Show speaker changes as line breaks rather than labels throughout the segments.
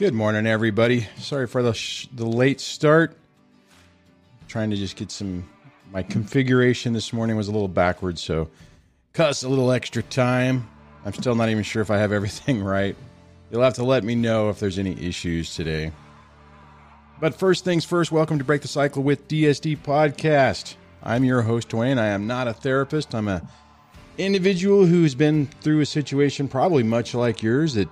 Good morning, everybody. Sorry for the sh- the late start. trying to just get some. My configuration this morning was a little backwards, so cost a little extra time. I'm still not even sure if I have everything right. You'll have to let me know if there's any issues today. But first things first, welcome to Break the Cycle with DSD Podcast. I'm your host, Duane. I am not a therapist. I'm a individual who's been through a situation probably much like yours that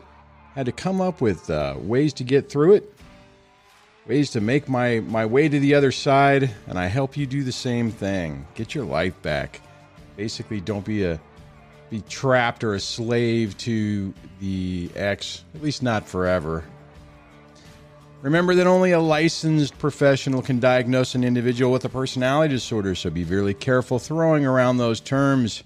had to come up with uh, ways to get through it, ways to make my, my way to the other side, and I help you do the same thing. Get your life back. Basically, don't be a be trapped or a slave to the ex, at least not forever. Remember that only a licensed professional can diagnose an individual with a personality disorder, so be really careful throwing around those terms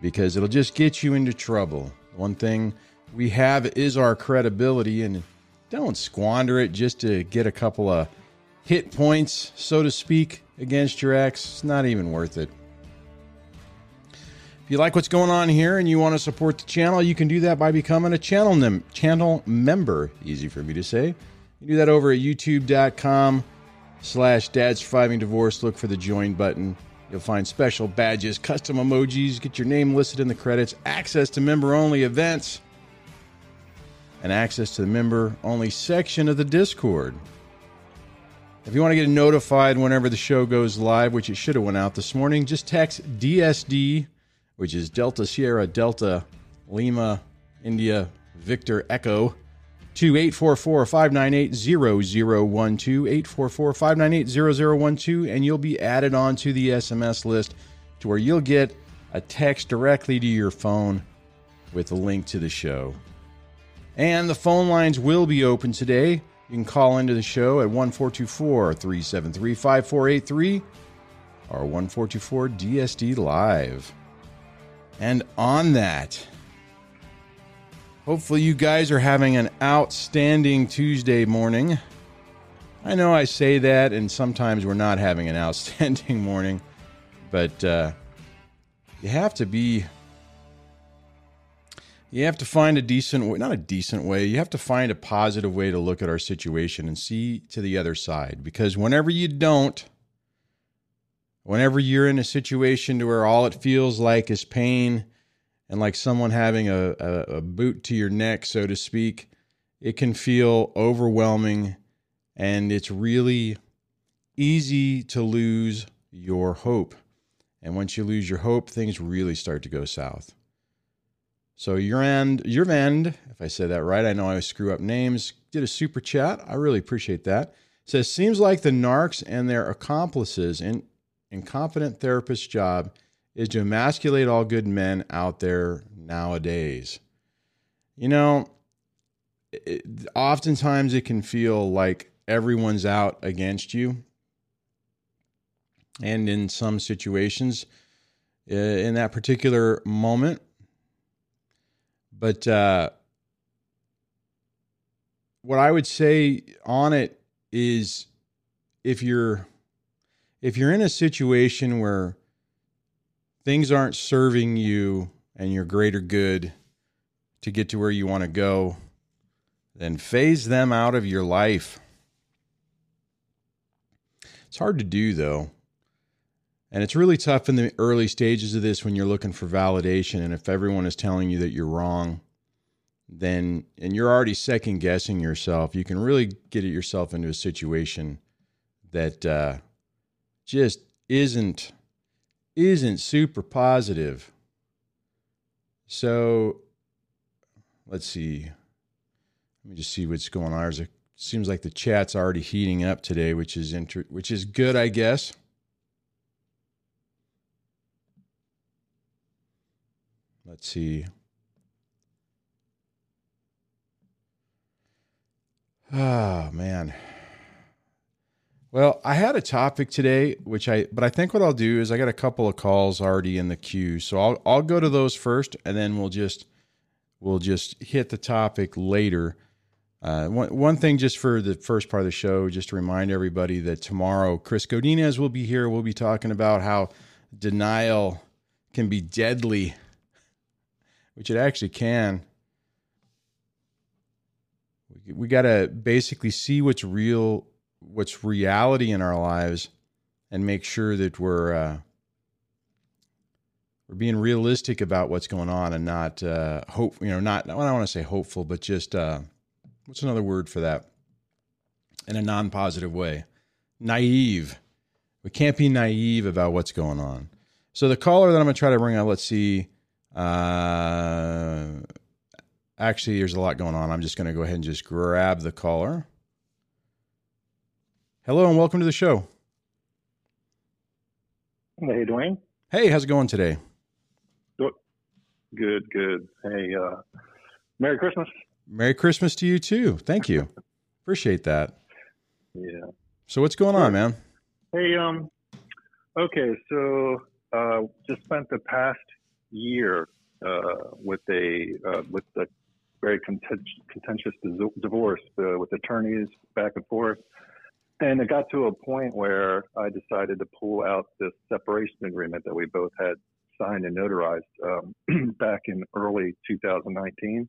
because it'll just get you into trouble. One thing we have is our credibility, and don't squander it just to get a couple of hit points, so to speak, against your ex. It's not even worth it. If you like what's going on here and you want to support the channel, you can do that by becoming a channel mem- channel member. Easy for me to say. You do that over at youtube.com slash dad surviving divorce. Look for the join button. You'll find special badges, custom emojis, get your name listed in the credits, access to member only events, and access to the member only section of the Discord. If you want to get notified whenever the show goes live, which it should have went out this morning, just text DSD, which is Delta Sierra Delta Lima India Victor Echo to 844-598-0012, 844-598-0012, and you'll be added onto the SMS list to where you'll get a text directly to your phone with a link to the show. And the phone lines will be open today. You can call into the show at 1424 373 5483 or 1424 DSD Live. And on that, hopefully you guys are having an outstanding Tuesday morning. I know I say that, and sometimes we're not having an outstanding morning, but uh, you have to be you have to find a decent way, not a decent way, you have to find a positive way to look at our situation and see to the other side. Because whenever you don't, whenever you're in a situation to where all it feels like is pain and like someone having a, a, a boot to your neck, so to speak, it can feel overwhelming and it's really easy to lose your hope. And once you lose your hope, things really start to go south. So your end, your end, if I said that right, I know I screw up names. Did a super chat. I really appreciate that. says seems like the narcs and their accomplices in incompetent therapist's job is to emasculate all good men out there nowadays. You know, it, oftentimes it can feel like everyone's out against you. And in some situations, in that particular moment, but uh, what I would say on it is if you're if you're in a situation where things aren't serving you and your greater good to get to where you want to go, then phase them out of your life. It's hard to do though. And it's really tough in the early stages of this when you're looking for validation. And if everyone is telling you that you're wrong, then, and you're already second guessing yourself, you can really get yourself into a situation that uh, just isn't isn't super positive. So let's see. Let me just see what's going on. It seems like the chat's already heating up today, which is inter- which is good, I guess. Let's see. Oh, man. Well, I had a topic today, which I, but I think what I'll do is I got a couple of calls already in the queue, so I'll I'll go to those first, and then we'll just we'll just hit the topic later. Uh, one one thing just for the first part of the show, just to remind everybody that tomorrow Chris Godinez will be here. We'll be talking about how denial can be deadly which it actually can. We we got to basically see what's real, what's reality in our lives, and make sure that we're uh, we're being realistic about what's going on and not uh, hope. You know, not I don't want to say hopeful, but just uh, what's another word for that? In a non-positive way, naive. We can't be naive about what's going on. So the caller that I'm going to try to bring out, let's see. Uh, actually, there's a lot going on. I'm just going to go ahead and just grab the caller. Hello and welcome to the show.
Hey, Duane.
Hey, how's it going today?
Good, good. Hey, uh, Merry Christmas.
Merry Christmas to you too. Thank you. Appreciate that.
Yeah.
So what's going on, man?
Hey, um, okay, so uh, just spent the past year uh, with a uh, with a very contentious divorce uh, with attorneys back and forth, and it got to a point where I decided to pull out this separation agreement that we both had signed and notarized um, back in early 2019.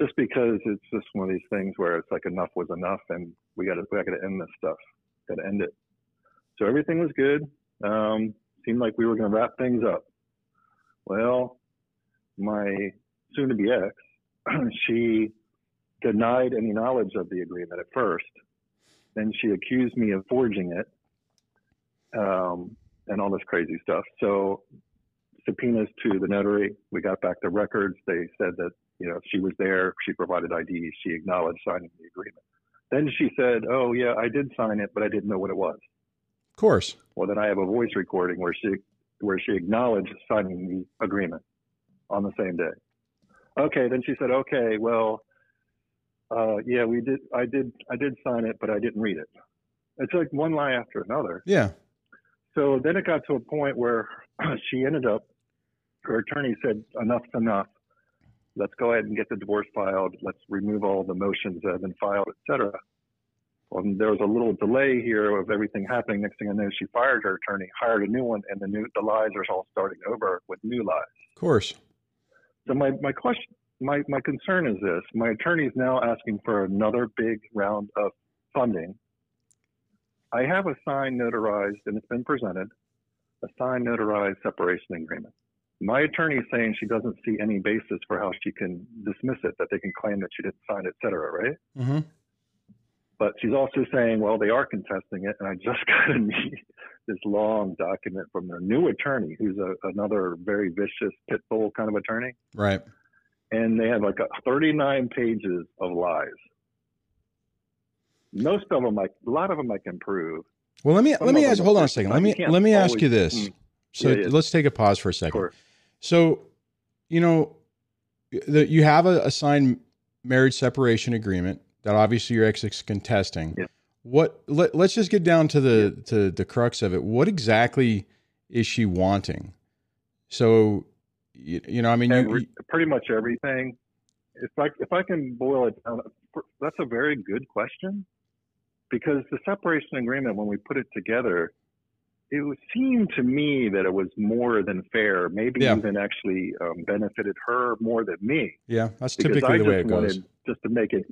Just because it's just one of these things where it's like enough was enough, and we got to we got to end this stuff, got to end it. So everything was good. Um, seemed like we were going to wrap things up. Well, my soon-to-be ex, she denied any knowledge of the agreement at first. Then she accused me of forging it, um, and all this crazy stuff. So subpoenas to the notary. We got back the records. They said that you know she was there. She provided IDs. She acknowledged signing the agreement. Then she said, "Oh yeah, I did sign it, but I didn't know what it was."
Of course.
Well, then I have a voice recording where she where she acknowledged signing the agreement on the same day. Okay, then she said, "Okay, well, uh, yeah, we did. I did. I did sign it, but I didn't read it." It's like one lie after another.
Yeah.
So then it got to a point where she ended up her attorney said, enough's enough. Let's go ahead and get the divorce filed. Let's remove all the motions that have been filed, etc. Well, there was a little delay here of everything happening. Next thing I know, she fired her attorney, hired a new one, and the new the lies are all starting over with new lies.
Of course.
So my my question, my my concern is this: my attorney is now asking for another big round of funding. I have a signed, notarized, and it's been presented, a signed, notarized separation agreement. My attorney is saying she doesn't see any basis for how she can dismiss it, that they can claim that she didn't sign et cetera, right?
Mm-hmm.
But she's also saying, well, they are contesting it, and I just got to this long document from their new attorney, who's a, another very vicious pit bull kind of attorney.
Right.
And they have like a 39 pages of lies. Most of them, like a lot of them, I can prove.
Well, let me Some let me ask. Hold on a second. Let me let me always, ask you this. Mm, so yeah, yeah. let's take a pause for a second. So, you know, the, you have a, a, signed marriage separation agreement that obviously your ex is contesting.
Yeah.
What? Let, us just get down to the yeah. to the crux of it. What exactly is she wanting? So, you, you know, I mean,
you,
you,
pretty much everything. If I if I can boil it down, that's a very good question because the separation agreement, when we put it together, it seemed to me that it was more than fair, maybe yeah. even actually um, benefited her more than me.
Yeah, that's typically the way it goes.
Just to make it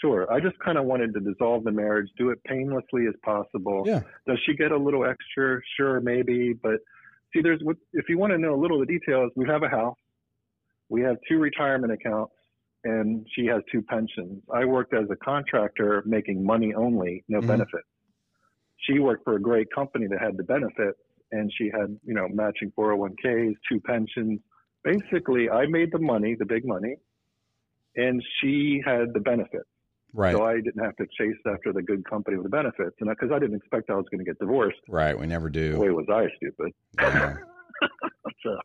sure, I just kind of wanted to dissolve the marriage, do it painlessly as possible.
Yeah.
Does she get a little extra? Sure, maybe, but see, there's if you want to know a little of the details, we have a house, we have two retirement accounts, and she has two pensions. I worked as a contractor, making money only, no mm-hmm. benefits she worked for a great company that had the benefits and she had, you know, matching 401ks, two pensions. Basically, I made the money, the big money, and she had the benefits.
Right.
So I didn't have to chase after the good company with the benefits, and because I, I, didn't expect I was going to get divorced.
Right. We never do.
Boy, was I stupid. Yeah.
so,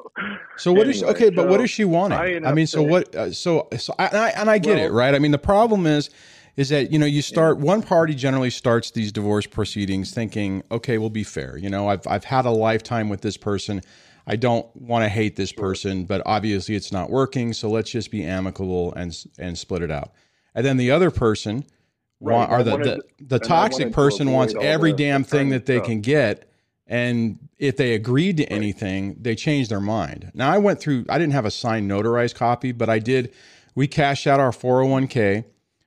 so what anyway, is okay? But what is she wanting? I, I mean, so what? Uh, so, so I, and I, and I get well, it, right? I mean, the problem is is that you know you start one party generally starts these divorce proceedings thinking okay we'll be fair you know i've, I've had a lifetime with this person i don't want to hate this person but obviously it's not working so let's just be amicable and and split it out and then the other person right. want, or the, the, the toxic person wants every damn thing that they stuff. can get and if they agreed to anything they change their mind now i went through i didn't have a signed notarized copy but i did we cashed out our 401k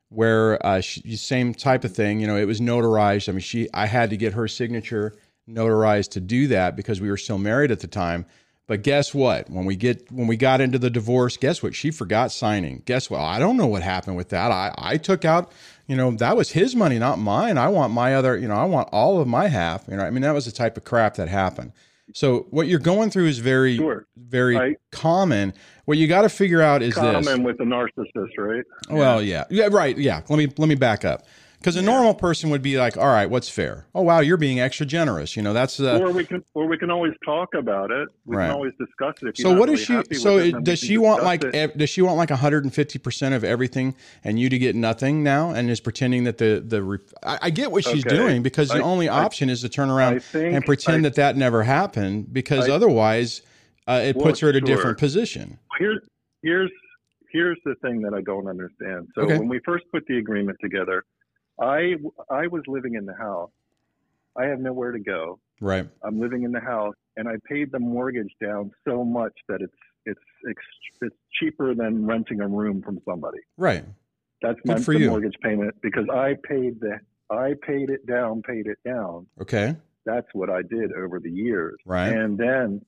where uh, she, same type of thing. You know, it was notarized. I mean, she I had to get her signature notarized to do that because we were still married at the time. But guess what? When we get when we got into the divorce, guess what? She forgot signing. Guess what? I don't know what happened with that. I I took out, you know, that was his money, not mine. I want my other, you know, I want all of my half. You know, I mean, that was the type of crap that happened. So what you're going through is very sure. very right. common. What you got to figure out is
common
this.
with the narcissist, right?
Well, yeah. yeah, right, yeah. Let me let me back up. Because a yeah. normal person would be like, "All right, what's fair? Oh, wow, you're being extra generous." You know, that's
uh, or we can or we can always talk about it. We right. can always discuss it.
so what really she? So it, does she want like it. does she want like 150 percent of everything, and you to get nothing now, and is pretending that the the I, I get what she's okay. doing because the only I, option is to turn around and pretend that that never happened because otherwise uh, it well, puts her at a sure. different position.
Here's here's here's the thing that I don't understand. So okay. when we first put the agreement together I I was living in the house. I have nowhere to go.
Right.
I'm living in the house, and I paid the mortgage down so much that it's it's it's, cheaper than renting a room from somebody.
Right.
That's Good my for you. mortgage payment because I paid the I paid it down, paid it down.
Okay.
That's what I did over the years.
Right.
And then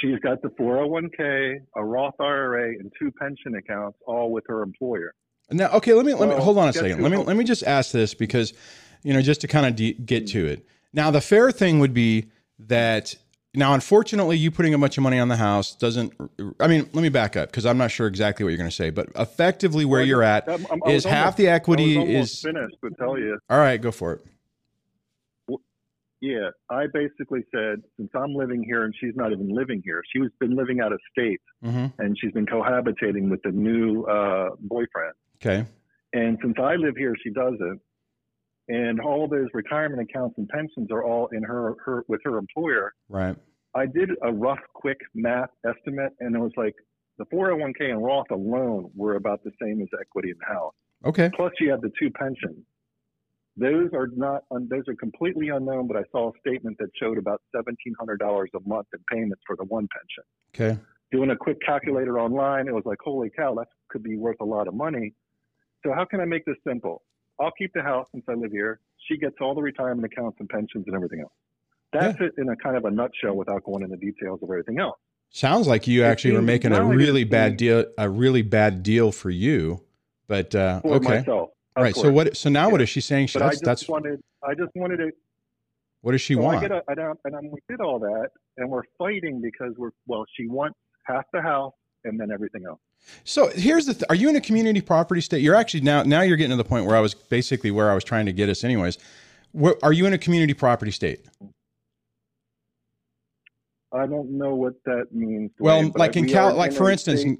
she's got the 401k, a Roth IRA, and two pension accounts, all with her employer.
Now, okay, let me let me hold on a second. Let me let me just ask this because, you know, just to kind of de- get to it. Now, the fair thing would be that now, unfortunately, you putting a bunch of money on the house doesn't. I mean, let me back up because I'm not sure exactly what you're going to say, but effectively, where well, you're at I'm, I'm, is half almost, the equity is
finished. To tell you.
All right, go for it.
yeah, I basically said since I'm living here and she's not even living here, she's been living out of state mm-hmm. and she's been cohabitating with the new uh, boyfriend.
Okay.
And since I live here, she doesn't. And all of those retirement accounts and pensions are all in her, her with her employer.
Right.
I did a rough, quick math estimate, and it was like the 401k and Roth alone were about the same as equity in the house.
Okay.
Plus, you have the two pensions. Those are not those are completely unknown, but I saw a statement that showed about seventeen hundred dollars a month in payments for the one pension.
Okay.
Doing a quick calculator online, it was like, holy cow, that could be worth a lot of money. So how can I make this simple? I'll keep the house since I live here. She gets all the retirement accounts and pensions and everything else. That's yeah. it in a kind of a nutshell without going into details of everything else.
Sounds like you actually were making a really bad deal, a really bad deal for you. But uh,
for
okay,
myself,
right.
Course.
So what? So now, yeah. what is she saying?
She,
but
that's, I just
that's,
wanted. I just wanted to.
What does she so want? I
get a, and, I'm, and I'm, we did all that, and we're fighting because we're well. She wants half the house and then everything else.
So here's the: th- Are you in a community property state? You're actually now now you're getting to the point where I was basically where I was trying to get us, anyways. Where, are you in a community property state?
I don't know what that means.
Well, like in Cal, like for instance,
50,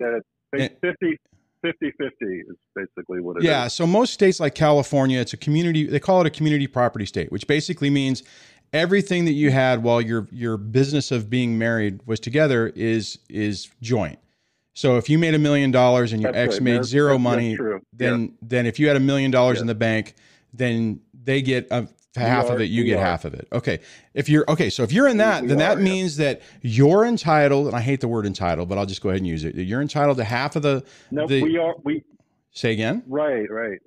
50 50 is basically what it
yeah,
is.
so most states like California, it's a community, they call it a community property state, which basically means everything that you had while your your business of being married was together is is joint. So if you made a million dollars and your that's ex right. made that's, zero that's, money, then yeah. then if you had a million dollars in the bank, then they get a, half are, of it, you get are. half of it. Okay. If you're okay, so if you're in that, we then that means that you're entitled, and I hate the word entitled, but I'll just go ahead and use it. You're entitled to half of the
No,
the,
we are we
say again?
Right, right.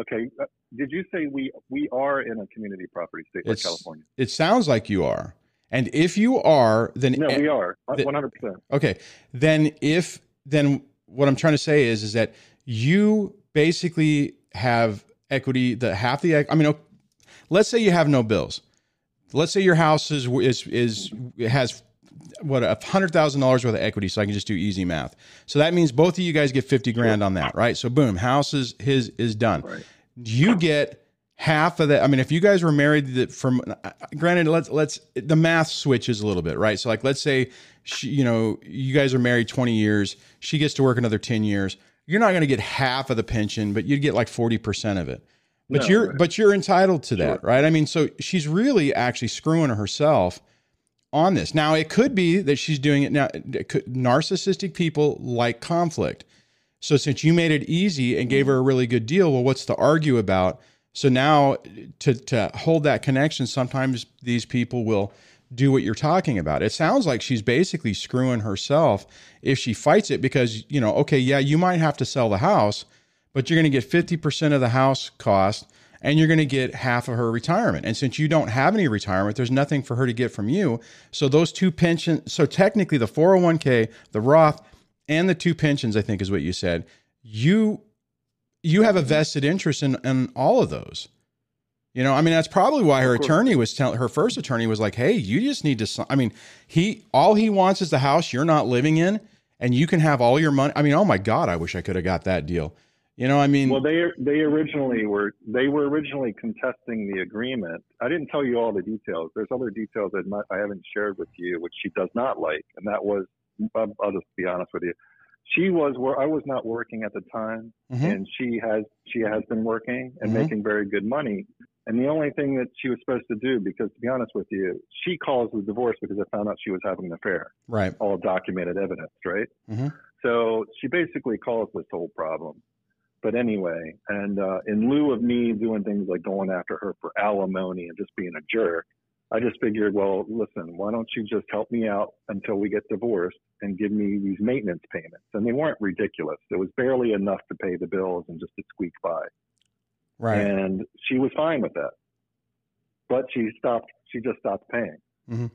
Okay. Uh, did you say we we are in a community property state like California?
It sounds like you are. And if you are, then
No, we are. 100%.
Okay. Then if then what I'm trying to say is is that you basically have equity the half the I mean let's say you have no bills. Let's say your house is is is has what a hundred thousand dollars worth of equity, so I can just do easy math. So that means both of you guys get fifty grand on that, right? So boom, house is his is done.
Right.
You get half of that. I mean, if you guys were married from, uh, granted, let's let's the math switches a little bit, right? So like, let's say she, you know, you guys are married 20 years. She gets to work another 10 years. You're not going to get half of the pension, but you'd get like 40% of it. But no, you're right. but you're entitled to that, sure. right? I mean, so she's really actually screwing herself on this. Now, it could be that she's doing it now. It could, narcissistic people like conflict. So since you made it easy and gave mm-hmm. her a really good deal, well, what's to argue about? So now to to hold that connection, sometimes these people will do what you're talking about. It sounds like she's basically screwing herself if she fights it because, you know, okay, yeah, you might have to sell the house, but you're going to get 50% of the house cost and you're going to get half of her retirement. And since you don't have any retirement, there's nothing for her to get from you. So those two pensions, so technically the 401k, the Roth, and the two pensions, I think is what you said, you you have a vested interest in, in all of those. You know, I mean, that's probably why her attorney was telling her first attorney was like, "Hey, you just need to." I mean, he all he wants is the house you're not living in, and you can have all your money. I mean, oh my god, I wish I could have got that deal. You know, I mean,
well, they they originally were they were originally contesting the agreement. I didn't tell you all the details. There's other details that I haven't shared with you, which she does not like, and that was um, I'll just be honest with you. She was where I was not working at the time, mm-hmm. and she has she has been working and mm-hmm. making very good money. And the only thing that she was supposed to do, because to be honest with you, she calls the divorce because I found out she was having an affair.
Right.
All documented evidence, right? Mm-hmm. So she basically caused this whole problem. But anyway, and uh, in lieu of me doing things like going after her for alimony and just being a jerk, I just figured, well, listen, why don't you just help me out until we get divorced and give me these maintenance payments? And they weren't ridiculous. It was barely enough to pay the bills and just to squeak by.
Right.
And she was fine with that. But she stopped, she just stopped paying. Mm-hmm.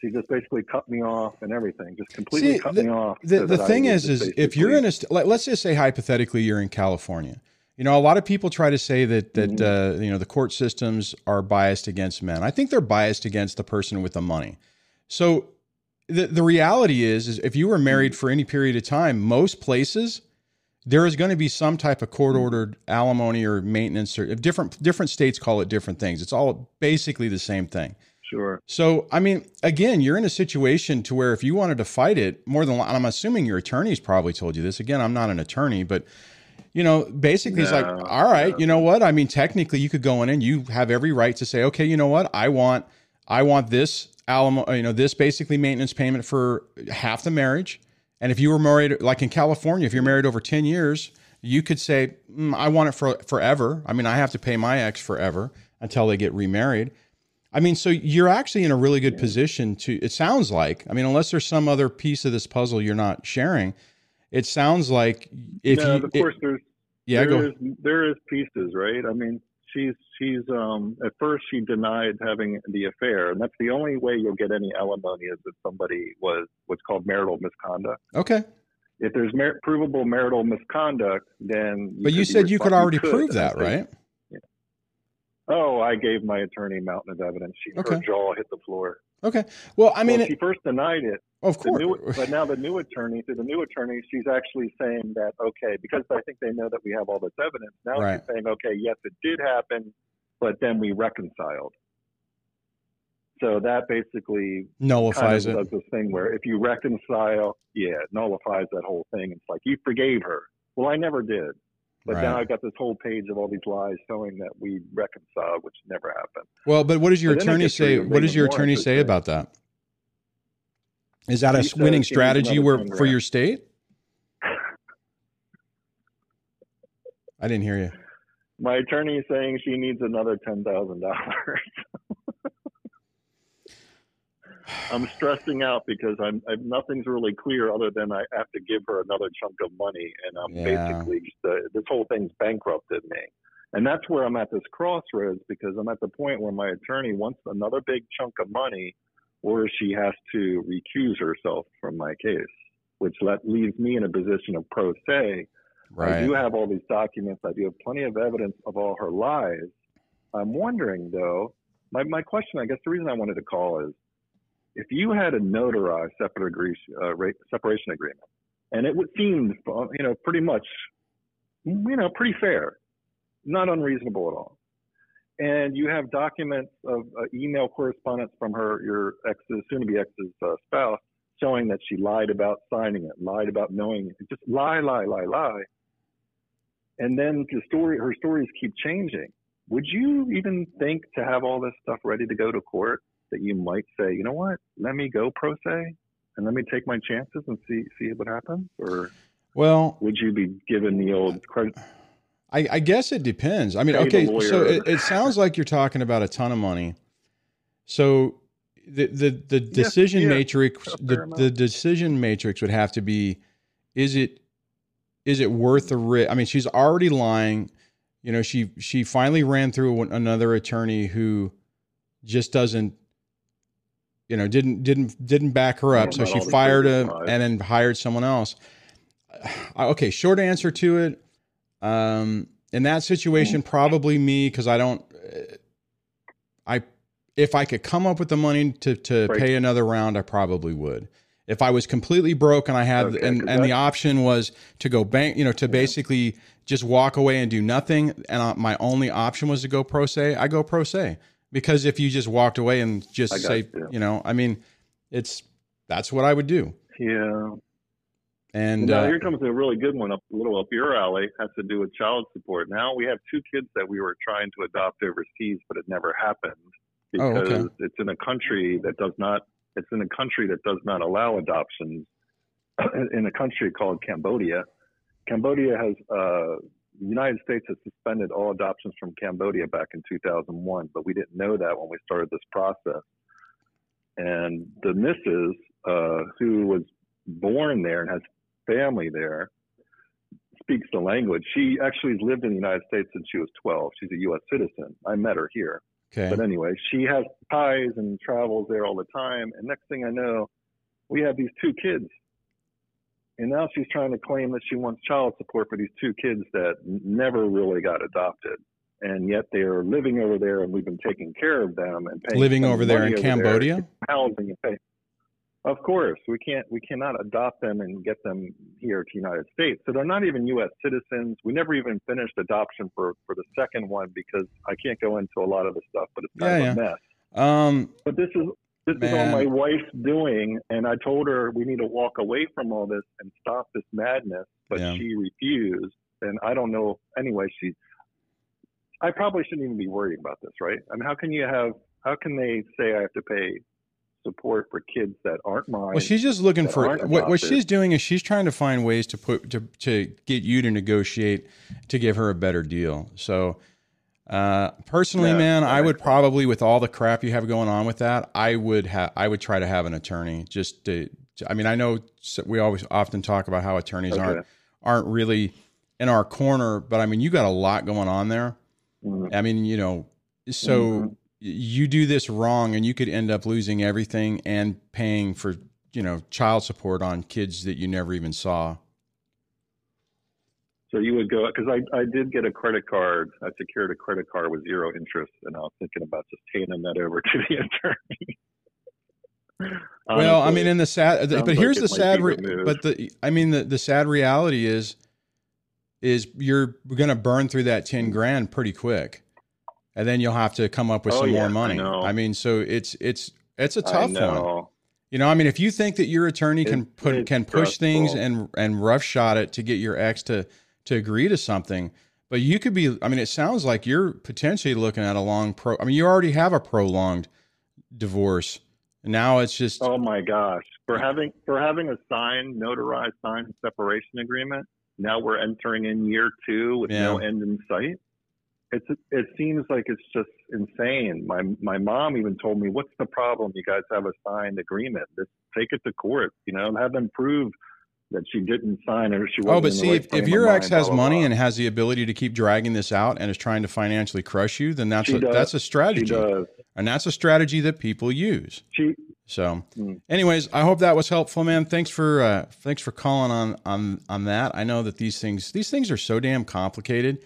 She just basically cut me off and everything, just completely See, cut
the,
me off.
The, so the thing is, is if you're in a, let's just say hypothetically, you're in California. You know, a lot of people try to say that that mm-hmm. uh, you know the court systems are biased against men. I think they're biased against the person with the money. So the the reality is, is if you were married for any period of time, most places there is going to be some type of court ordered alimony or maintenance or different different states call it different things. It's all basically the same thing.
Sure.
So, I mean, again, you're in a situation to where if you wanted to fight it, more than I'm assuming your attorney's probably told you this. Again, I'm not an attorney, but you know, basically no, it's like, all right, no. you know what? I mean, technically you could go in and you have every right to say, okay, you know what? I want I want this alamo, you know, this basically maintenance payment for half the marriage. And if you were married like in California, if you're married over 10 years, you could say, mm, I want it for forever. I mean, I have to pay my ex forever until they get remarried. I mean, so you're actually in a really good position to, it sounds like, I mean, unless there's some other piece of this puzzle you're not sharing, it sounds like if
no,
you,
of course, there's,
yeah,
there
go.
Is, there is pieces, right? I mean, she's, she's, um, at first she denied having the affair, and that's the only way you'll get any alimony is if somebody was what's called marital misconduct.
Okay.
If there's mer- provable marital misconduct, then.
You but you said you could already could, prove that, right?
Oh, I gave my attorney mountain of evidence. She, okay. Her jaw hit the floor.
Okay. Well, I mean,
well, she first denied it.
Of course.
New, but now the new attorney, through the new attorney, she's actually saying that okay, because I think they know that we have all this evidence. Now right. she's saying, okay, yes, it did happen, but then we reconciled. So that basically
nullifies
kind
of
it. Does this thing where if you reconcile, yeah, it nullifies that whole thing. It's like you forgave her. Well, I never did. But right. now I've got this whole page of all these lies showing that we reconciled, which never happened.
Well, but what does your attorney say? What does your attorney say about that? Is that a winning strategy where, for your state? I didn't hear you.
My attorney is saying she needs another ten thousand dollars. I'm stressing out because I'm, I'm, nothing's really clear other than I have to give her another chunk of money, and I'm yeah. basically just, uh, this whole thing's bankrupted me. And that's where I'm at this crossroads because I'm at the point where my attorney wants another big chunk of money, or she has to recuse herself from my case, which let, leaves me in a position of pro se.
Right.
I do have all these documents. I do have plenty of evidence of all her lies. I'm wondering though, my, my question, I guess the reason I wanted to call is if you had a notarized uh, separation agreement, and it would seem, you know, pretty much, you know, pretty fair, not unreasonable at all, and you have documents of uh, email correspondence from her, your ex's, soon-to-be ex's uh, spouse, showing that she lied about signing it, lied about knowing it, just lie, lie, lie, lie, and then the story, her stories keep changing. Would you even think to have all this stuff ready to go to court? That you might say, you know what, let me go pro se and let me take my chances and see see what happens? Or
well,
would you be given the old credit?
I, I guess it depends. I mean, okay, so it, it, sounds like you're talking about a ton of money. So the the the decision yeah, matrix the, the decision matrix would have to be: is it is it worth the risk? I mean, she's already lying. You know, she she finally ran through another attorney who just doesn't you know didn't didn't didn't back her up so she fired him and then hired someone else okay short answer to it um in that situation mm-hmm. probably me because i don't i if i could come up with the money to to right. pay another round i probably would if I was completely broke and I had okay, and, and the option was to go bank, you know, to yeah. basically just walk away and do nothing, and uh, my only option was to go pro se, I go pro se because if you just walked away and just say, you. you. know, I mean, it's that's what I would do.
Yeah.
And
now uh, here comes a really good one, up a little up your alley. Has to do with child support. Now we have two kids that we were trying to adopt overseas, but it never happened because oh, okay. it's in a country that does not it's in a country that does not allow adoptions in a country called Cambodia. Cambodia has, uh, the United States has suspended all adoptions from Cambodia back in 2001, but we didn't know that when we started this process. And the missus, uh, who was born there and has family there, speaks the language. She actually lived in the United States since she was 12. She's a U.S. citizen. I met her here.
Okay.
But anyway, she has ties and travels there all the time. And next thing I know, we have these two kids. And now she's trying to claim that she wants child support for these two kids that never really got adopted. And yet they are living over there, and we've been taking care of them and paying.
Living over there in Cambodia,
there, housing and pay. Of course, we can't we cannot adopt them and get them here to the United States. So they're not even U.S. citizens. We never even finished adoption for for the second one because I can't go into a lot of the stuff, but it's kind yeah, of a mess.
Um,
but this is this man. is all my wife's doing, and I told her we need to walk away from all this and stop this madness, but yeah. she refused. And I don't know. Anyway, she. I probably shouldn't even be worried about this, right? I mean, how can you have? How can they say I have to pay support for kids that aren't mine.
Well, she's just looking for what, what she's doing is she's trying to find ways to put to to get you to negotiate to give her a better deal. So, uh, personally, yeah, man, I would probably with all the crap you have going on with that, I would have I would try to have an attorney just to. I mean, I know we always often talk about how attorneys okay. aren't aren't really in our corner, but I mean, you got a lot going on there. Mm-hmm. I mean, you know, so. Mm-hmm you do this wrong and you could end up losing everything and paying for you know child support on kids that you never even saw
so you would go because I, I did get a credit card i secured a credit card with zero interest and i was thinking about just handing that over to the attorney
well i mean in the sad but here's like the sad re- but the i mean the, the sad reality is is you're going to burn through that 10 grand pretty quick and then you'll have to come up with oh, some yeah, more money. I, I, mean, so it's it's it's a tough one. You know, I mean, if you think that your attorney can put can push stressful. things and and roughshod it to get your ex to to agree to something, but you could be. I mean, it sounds like you're potentially looking at a long pro. I mean, you already have a prolonged divorce. Now it's just.
Oh my gosh! For having for having a signed, notarized, signed separation agreement, now we're entering in year two with yeah. no end in sight it's it seems like it's just insane. My my mom even told me, "What's the problem? You guys have a signed agreement. Just take it to court. You know, have them prove that she didn't sign or she." Wasn't.
Oh, but see, if, if your ex has blah, money blah. and has the ability to keep dragging this out and is trying to financially crush you, then that's a, that's a strategy, and that's a strategy that people use.
She.
So, hmm. anyways, I hope that was helpful, man. Thanks for uh, thanks for calling on on on that. I know that these things these things are so damn complicated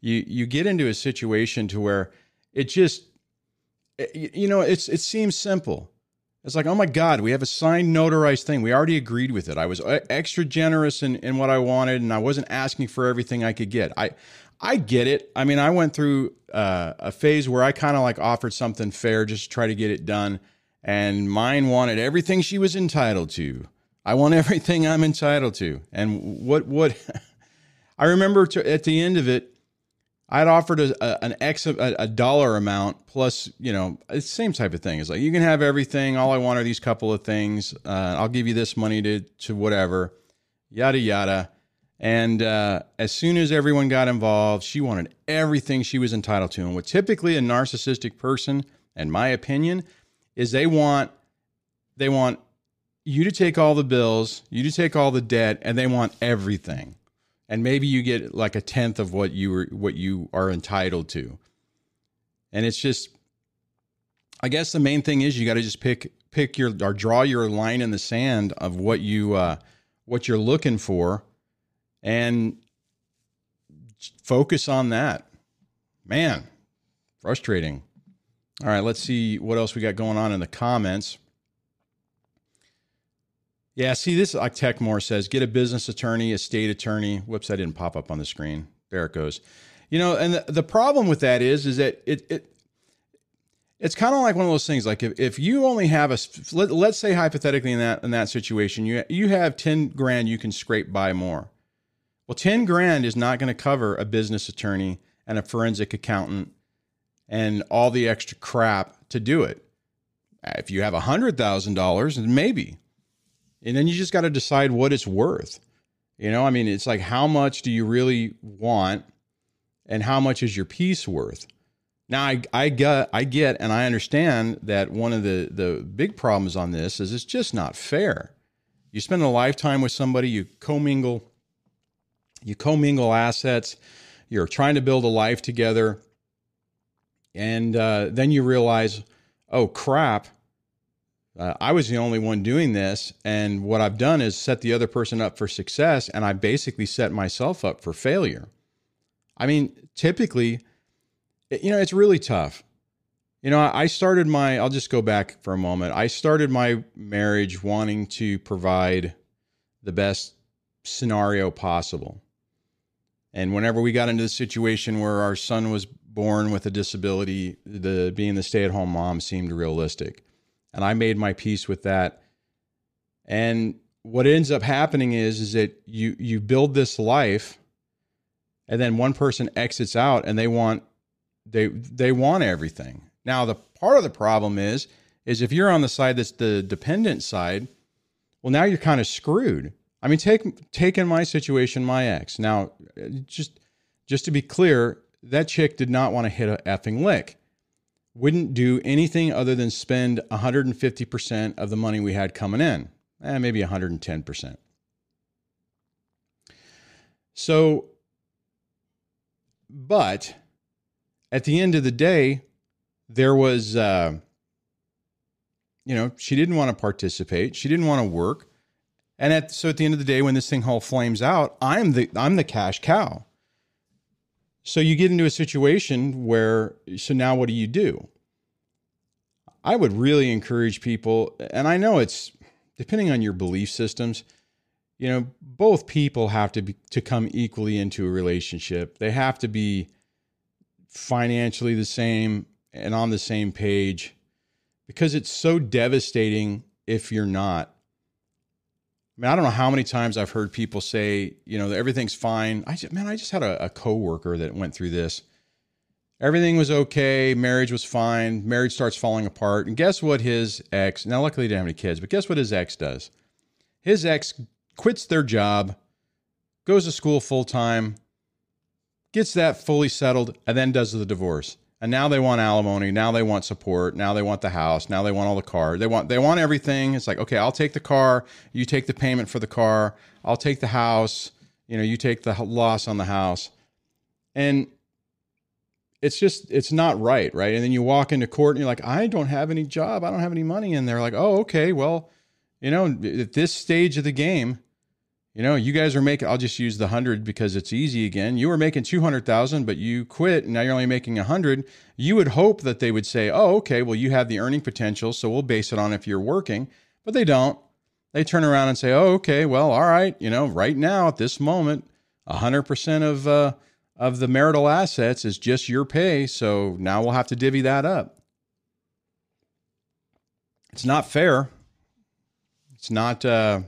you you get into a situation to where it just you know it's it seems simple it's like oh my god we have a signed notarized thing. We already agreed with it. I was uh, extra generous in, in what i wanted and i wasn't asking for everything i could get. I i get it. I mean i went through uh, a phase where i kind of like offered something fair just to try to get it done and mine wanted everything she was entitled to. I want everything i'm entitled to. And what what i remember to, at the end of it I'd offered a, a an X a, a, dollar amount plus, you know, same type of thing. It's like you can have everything. All I want are these couple of things. Uh, I'll give you this money to to whatever, yada yada. And uh, as soon as everyone got involved, she wanted everything she was entitled to. And what typically a narcissistic person, in my opinion, is they want they want you to take all the bills, you to take all the debt, and they want everything and maybe you get like a tenth of what you were what you are entitled to. And it's just I guess the main thing is you got to just pick pick your or draw your line in the sand of what you uh, what you're looking for, and focus on that. Man, frustrating. All right, let's see what else we got going on in the comments. Yeah, see this like Techmore says, get a business attorney, a state attorney. Whoops, I didn't pop up on the screen. There it goes. You know, and the, the problem with that is, is that it, it it's kind of like one of those things like if, if you only have a let, let's say hypothetically in that in that situation you you have 10 grand you can scrape by more well 10 grand is not going to cover a business attorney and a forensic accountant and all the extra crap to do it if you have a hundred thousand dollars maybe and then you just got to decide what it's worth you know i mean it's like how much do you really want and how much is your piece worth now I, I get I get and I understand that one of the the big problems on this is it's just not fair. You spend a lifetime with somebody, you commingle, you commingle assets, you're trying to build a life together, and uh, then you realize, oh crap, uh, I was the only one doing this, and what I've done is set the other person up for success, and I basically set myself up for failure. I mean, typically you know, it's really tough. You know, I started my, I'll just go back for a moment. I started my marriage wanting to provide the best scenario possible. And whenever we got into the situation where our son was born with a disability, the being the stay-at-home mom seemed realistic. And I made my peace with that. And what ends up happening is is that you you build this life and then one person exits out and they want they they want everything. Now the part of the problem is is if you're on the side that's the dependent side, well now you're kind of screwed. I mean take take in my situation my ex. Now just just to be clear, that chick did not want to hit a effing lick. Wouldn't do anything other than spend 150% of the money we had coming in. Eh, maybe 110%. So but at the end of the day, there was, uh, you know, she didn't want to participate. She didn't want to work. And at, so at the end of the day, when this thing all flames out, I'm the I'm the cash cow. So you get into a situation where so now what do you do? I would really encourage people, and I know it's depending on your belief systems. You know, both people have to be to come equally into a relationship. They have to be financially the same and on the same page because it's so devastating if you're not. I mean, I don't know how many times I've heard people say, you know, everything's fine. I just, man, I just had a, a coworker that went through this. Everything was okay. Marriage was fine. Marriage starts falling apart. And guess what his ex, now luckily he didn't have any kids, but guess what his ex does? His ex quits their job, goes to school full time, gets that fully settled, and then does the divorce. And now they want alimony. Now they want support. Now they want the house. Now they want all the car. They want they want everything. It's like okay, I'll take the car. You take the payment for the car. I'll take the house. You know, you take the loss on the house, and it's just it's not right, right? And then you walk into court and you're like, I don't have any job. I don't have any money. And they're like, oh, okay, well, you know, at this stage of the game, you know, you guys are making, I'll just use the 100 because it's easy again. You were making 200,000, but you quit and now you're only making 100. You would hope that they would say, oh, okay, well, you have the earning potential, so we'll base it on if you're working. But they don't. They turn around and say, oh, okay, well, all right, you know, right now at this moment, 100% of, uh, of the marital assets is just your pay. So now we'll have to divvy that up. It's not fair. It's not, uh,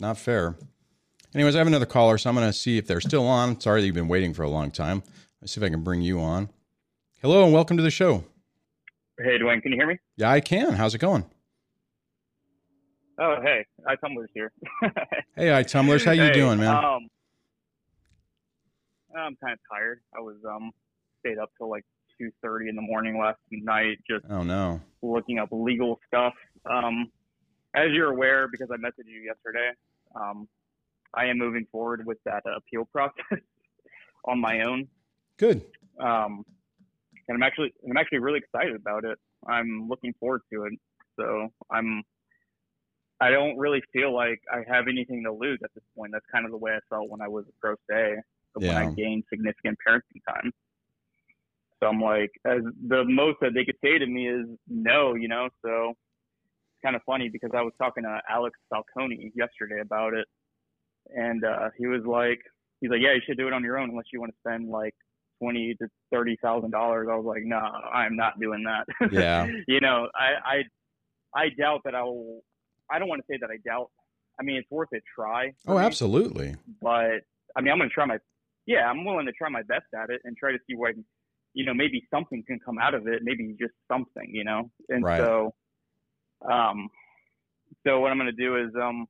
not fair. Anyways, I have another caller, so I'm going to see if they're still on. Sorry that you've been waiting for a long time. Let's see if I can bring you on. Hello and welcome to the show.
Hey, Duane, can you hear me?
Yeah, I can. How's it going?
Oh, hey, iTumblers here.
hey, iTumblers, how you
hey,
doing, man?
Um, I'm kind of tired. I was um stayed up till like two thirty in the morning last night, just
oh no,
looking up legal stuff. Um, as you're aware, because I messaged you yesterday, um, I am moving forward with that appeal process on my own.
Good.
Um, and I'm actually I'm actually really excited about it. I'm looking forward to it. So I'm I don't really feel like I have anything to lose at this point. That's kind of the way I felt when I was a pro se,
Yeah.
when I gained significant parenting time. So I'm like, as the most that they could say to me is no, you know. So it's kind of funny because I was talking to Alex Falcone yesterday about it, and uh, he was like, he's like, yeah, you should do it on your own unless you want to spend like twenty to thirty thousand dollars. I was like, no, I'm not doing that.
Yeah.
you know, I, I I doubt that I will. I don't want to say that I doubt. I mean, it's worth a try.
Oh,
me,
absolutely.
But I mean, I'm going to try my. Yeah, I'm willing to try my best at it and try to see what I can. You know, maybe something can come out of it. Maybe just something. You know, and
Right.
so, um, so what I'm going to do is um,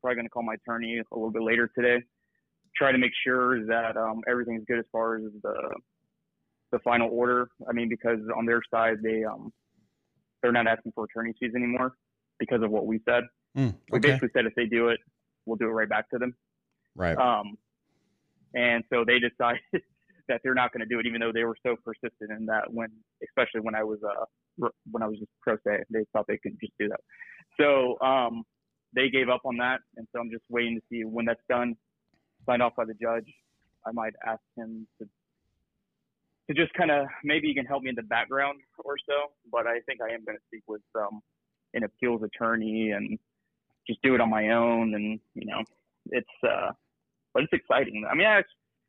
probably going to call my attorney a little bit later today. Try to make sure that um, everything's good as far as the the final order. I mean, because on their side they um they're not asking for attorney fees anymore because of what we said.
Mm,
We basically said if they do it, we'll do it right back to them.
Right.
Um, and so they decided that they're not going to do it, even though they were so persistent in that when, especially when I was uh when I was just pro se, they thought they could just do that. So um, they gave up on that, and so I'm just waiting to see when that's done, signed off by the judge. I might ask him to to just kind of maybe he can help me in the background or so, but I think I am going to speak with um, an appeals attorney and just do it on my own, and you know, it's uh, but it's exciting. I mean, I,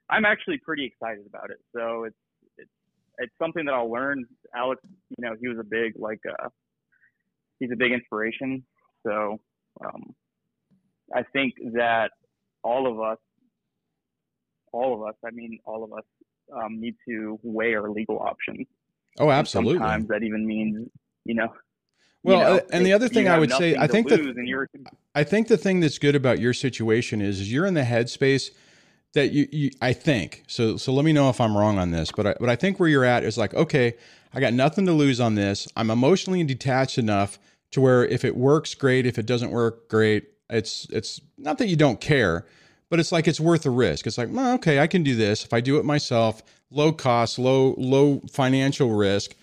I'm actually pretty excited about it. So it's it's it's something that I'll learn. Alex, you know, he was a big like uh, he's a big inspiration. So um, I think that all of us, all of us, I mean, all of us um, need to weigh our legal options.
oh,
And
absolutely.
Sometimes that even means, you know.
Well,
you know,
uh, and the other thing I would say, I think that
and
I think the thing that's good about your situation is, is you're in the headspace that you, you I think. So so let me know if I'm wrong on this, but I, but I think where you're at is like, okay, I got nothing to lose on this. I'm emotionally detached enough to where if it works, great. If it doesn't work, great. It's it's not that you don't care, but it's like it's worth the risk. It's like, well, okay, I can do this if I do it myself. Low cost, low low financial risk.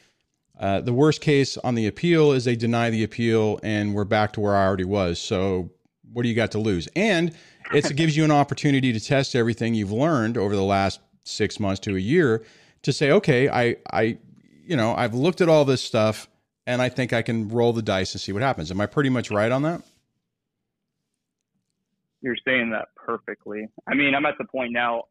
Uh, the worst case on the appeal is they deny the appeal and we're back to where I already was. So what do you got to lose? And it gives you an opportunity to test everything you've learned over the last six months to a year to say, okay, I, I, you know, I've looked at all this stuff and I think I can roll the dice and see what happens. Am I pretty much right on that?
You're saying that perfectly. I mean, I'm at the point now.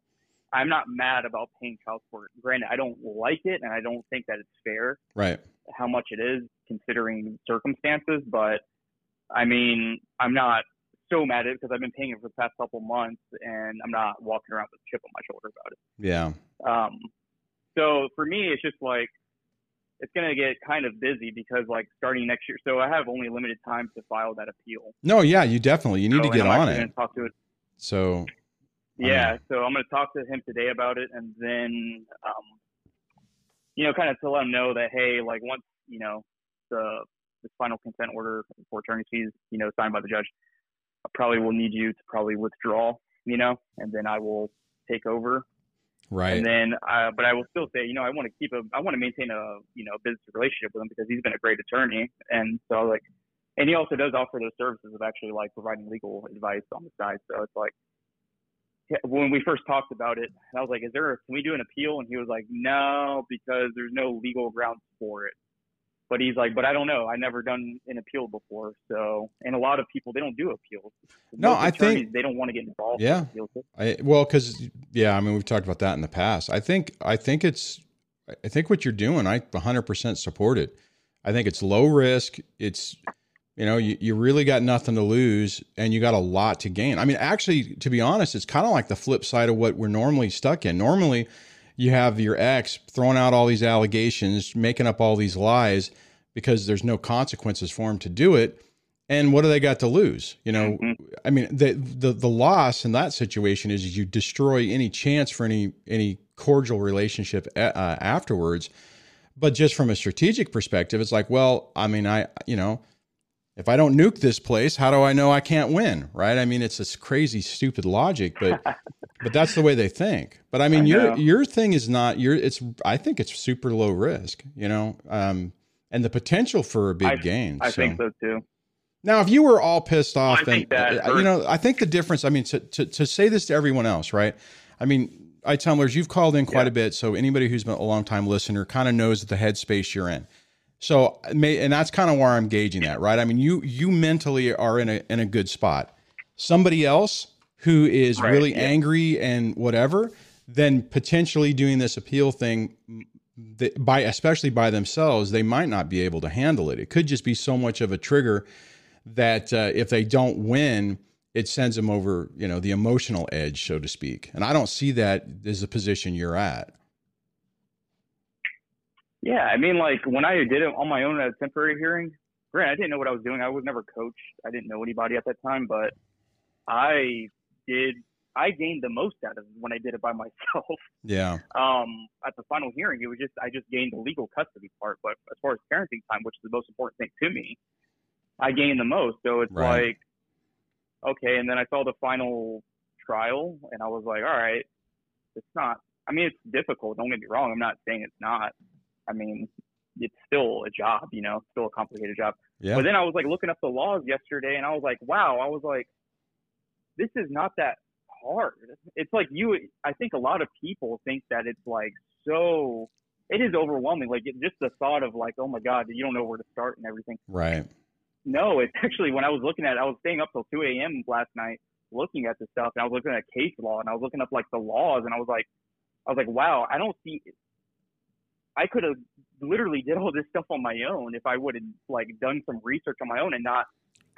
I'm not mad about paying child support. Granted, I don't like it, and I don't think that it's fair
Right.
how much it is considering circumstances. But I mean, I'm not so mad at it because I've been paying it for the past couple months, and I'm not walking around with a chip on my shoulder about it.
Yeah.
Um, so for me, it's just like it's gonna get kind of busy because like starting next year. So I have only limited time to file that appeal.
No, yeah, you definitely, you need
So-
to get on it.
Talk to it
So
Yeah, so I'm going to talk to him today about it, and then, um, you know, kind of to let him know that hey, like once you know the the final consent order for attorney fees, you know, signed by the judge, I probably will need you to probably withdraw, you know, and then I will take over,
right.
and then, uh, but I will still say, you know, I want to keep a, I want to maintain a, you know, business relationship with him because he's been a great attorney, and so like, and he also does offer those services of actually like providing legal advice on the side, so it's like when we first talked about it, I was like, "Is there? A, can we do an appeal?" And he was like, "No, because there's no legal grounds for it." But he's like, "But I don't know. I never done an appeal before, so." And a lot of people they don't do appeals.
No,
Most
I think-
they don't want to get involved.
Yeah.
in.
I, well, because yeah, I mean, we've talked about that in the past. I think I think it's I think what you're doing, I 100% support it. I think it's low risk. It's you know, you, you really got nothing to lose, and you got a lot to gain. I mean, actually, to be honest, it's kind of like the flip side of what we're normally stuck in. Normally, you have your ex throwing out all these allegations, making up all these lies because there's no consequences for him to do it. And what do they got to lose? You know,
Mhm.
I mean, the, the the loss in that situation is you destroy any chance for any any cordial relationship a- uh, afterwards. But just from a strategic perspective, it's like, well, I mean, I you know, if I don't nuke this place, how do I know I can't win? Right? I mean, it's this crazy, stupid logic, but but that's the way they think. But I mean, I your your thing is not your. It's I think it's super low risk. You know, um, and the potential for a big
I,
gain.
I so. think so too.
Now, if you were all pissed off, then uh, you know, I think the difference. I mean, to, to to say this to everyone else, right? I mean, I tumblers, you've called in quite yeah. a bit, so anybody who's been a long time listener kind of knows the headspace you're in. So, and that's kind of where I'm gauging that, right? I mean, you you mentally are in a in a good spot. Somebody else who is right, really yeah. angry and whatever, then potentially doing this appeal thing by especially by themselves, they might not be able to handle it. It could just be so much of a trigger that uh, if they don't win, it sends them over, you know, the emotional edge, so to speak. And I don't see that as the position you're at.
Yeah, I mean, like when I did it on my own at a temporary hearing, granted, I didn't know what I was doing. I was never coached. I didn't know anybody at that time, but I did. I gained the most out of it when I did it by myself.
Yeah.
Um, at the final hearing, it was just I just gained the legal custody part, but as far as parenting time, which is the most important thing to me, I gained the most. So it's right. like, okay. And then I saw the final trial, and I was like, all right, it's not. I mean, it's difficult. Don't get me wrong. I'm not saying it's not. I mean, it's still a job, you know, still a complicated job. Yeah. But then I was like looking up the laws yesterday, and I was like, wow. I was like, this is not that hard. It's like you. I think a lot of people think that it's like so. It is overwhelming. Like it, just the thought of like, oh my god, you don't know where to start and everything.
Right.
No, it's actually when I was looking at it, I was staying up till 2 a.m. last night looking at this stuff and I was looking at case law and I was looking up like the laws and I was like, I was like, wow, I don't see, I could have literally did all this stuff on my own if I would have like done some research on my own and not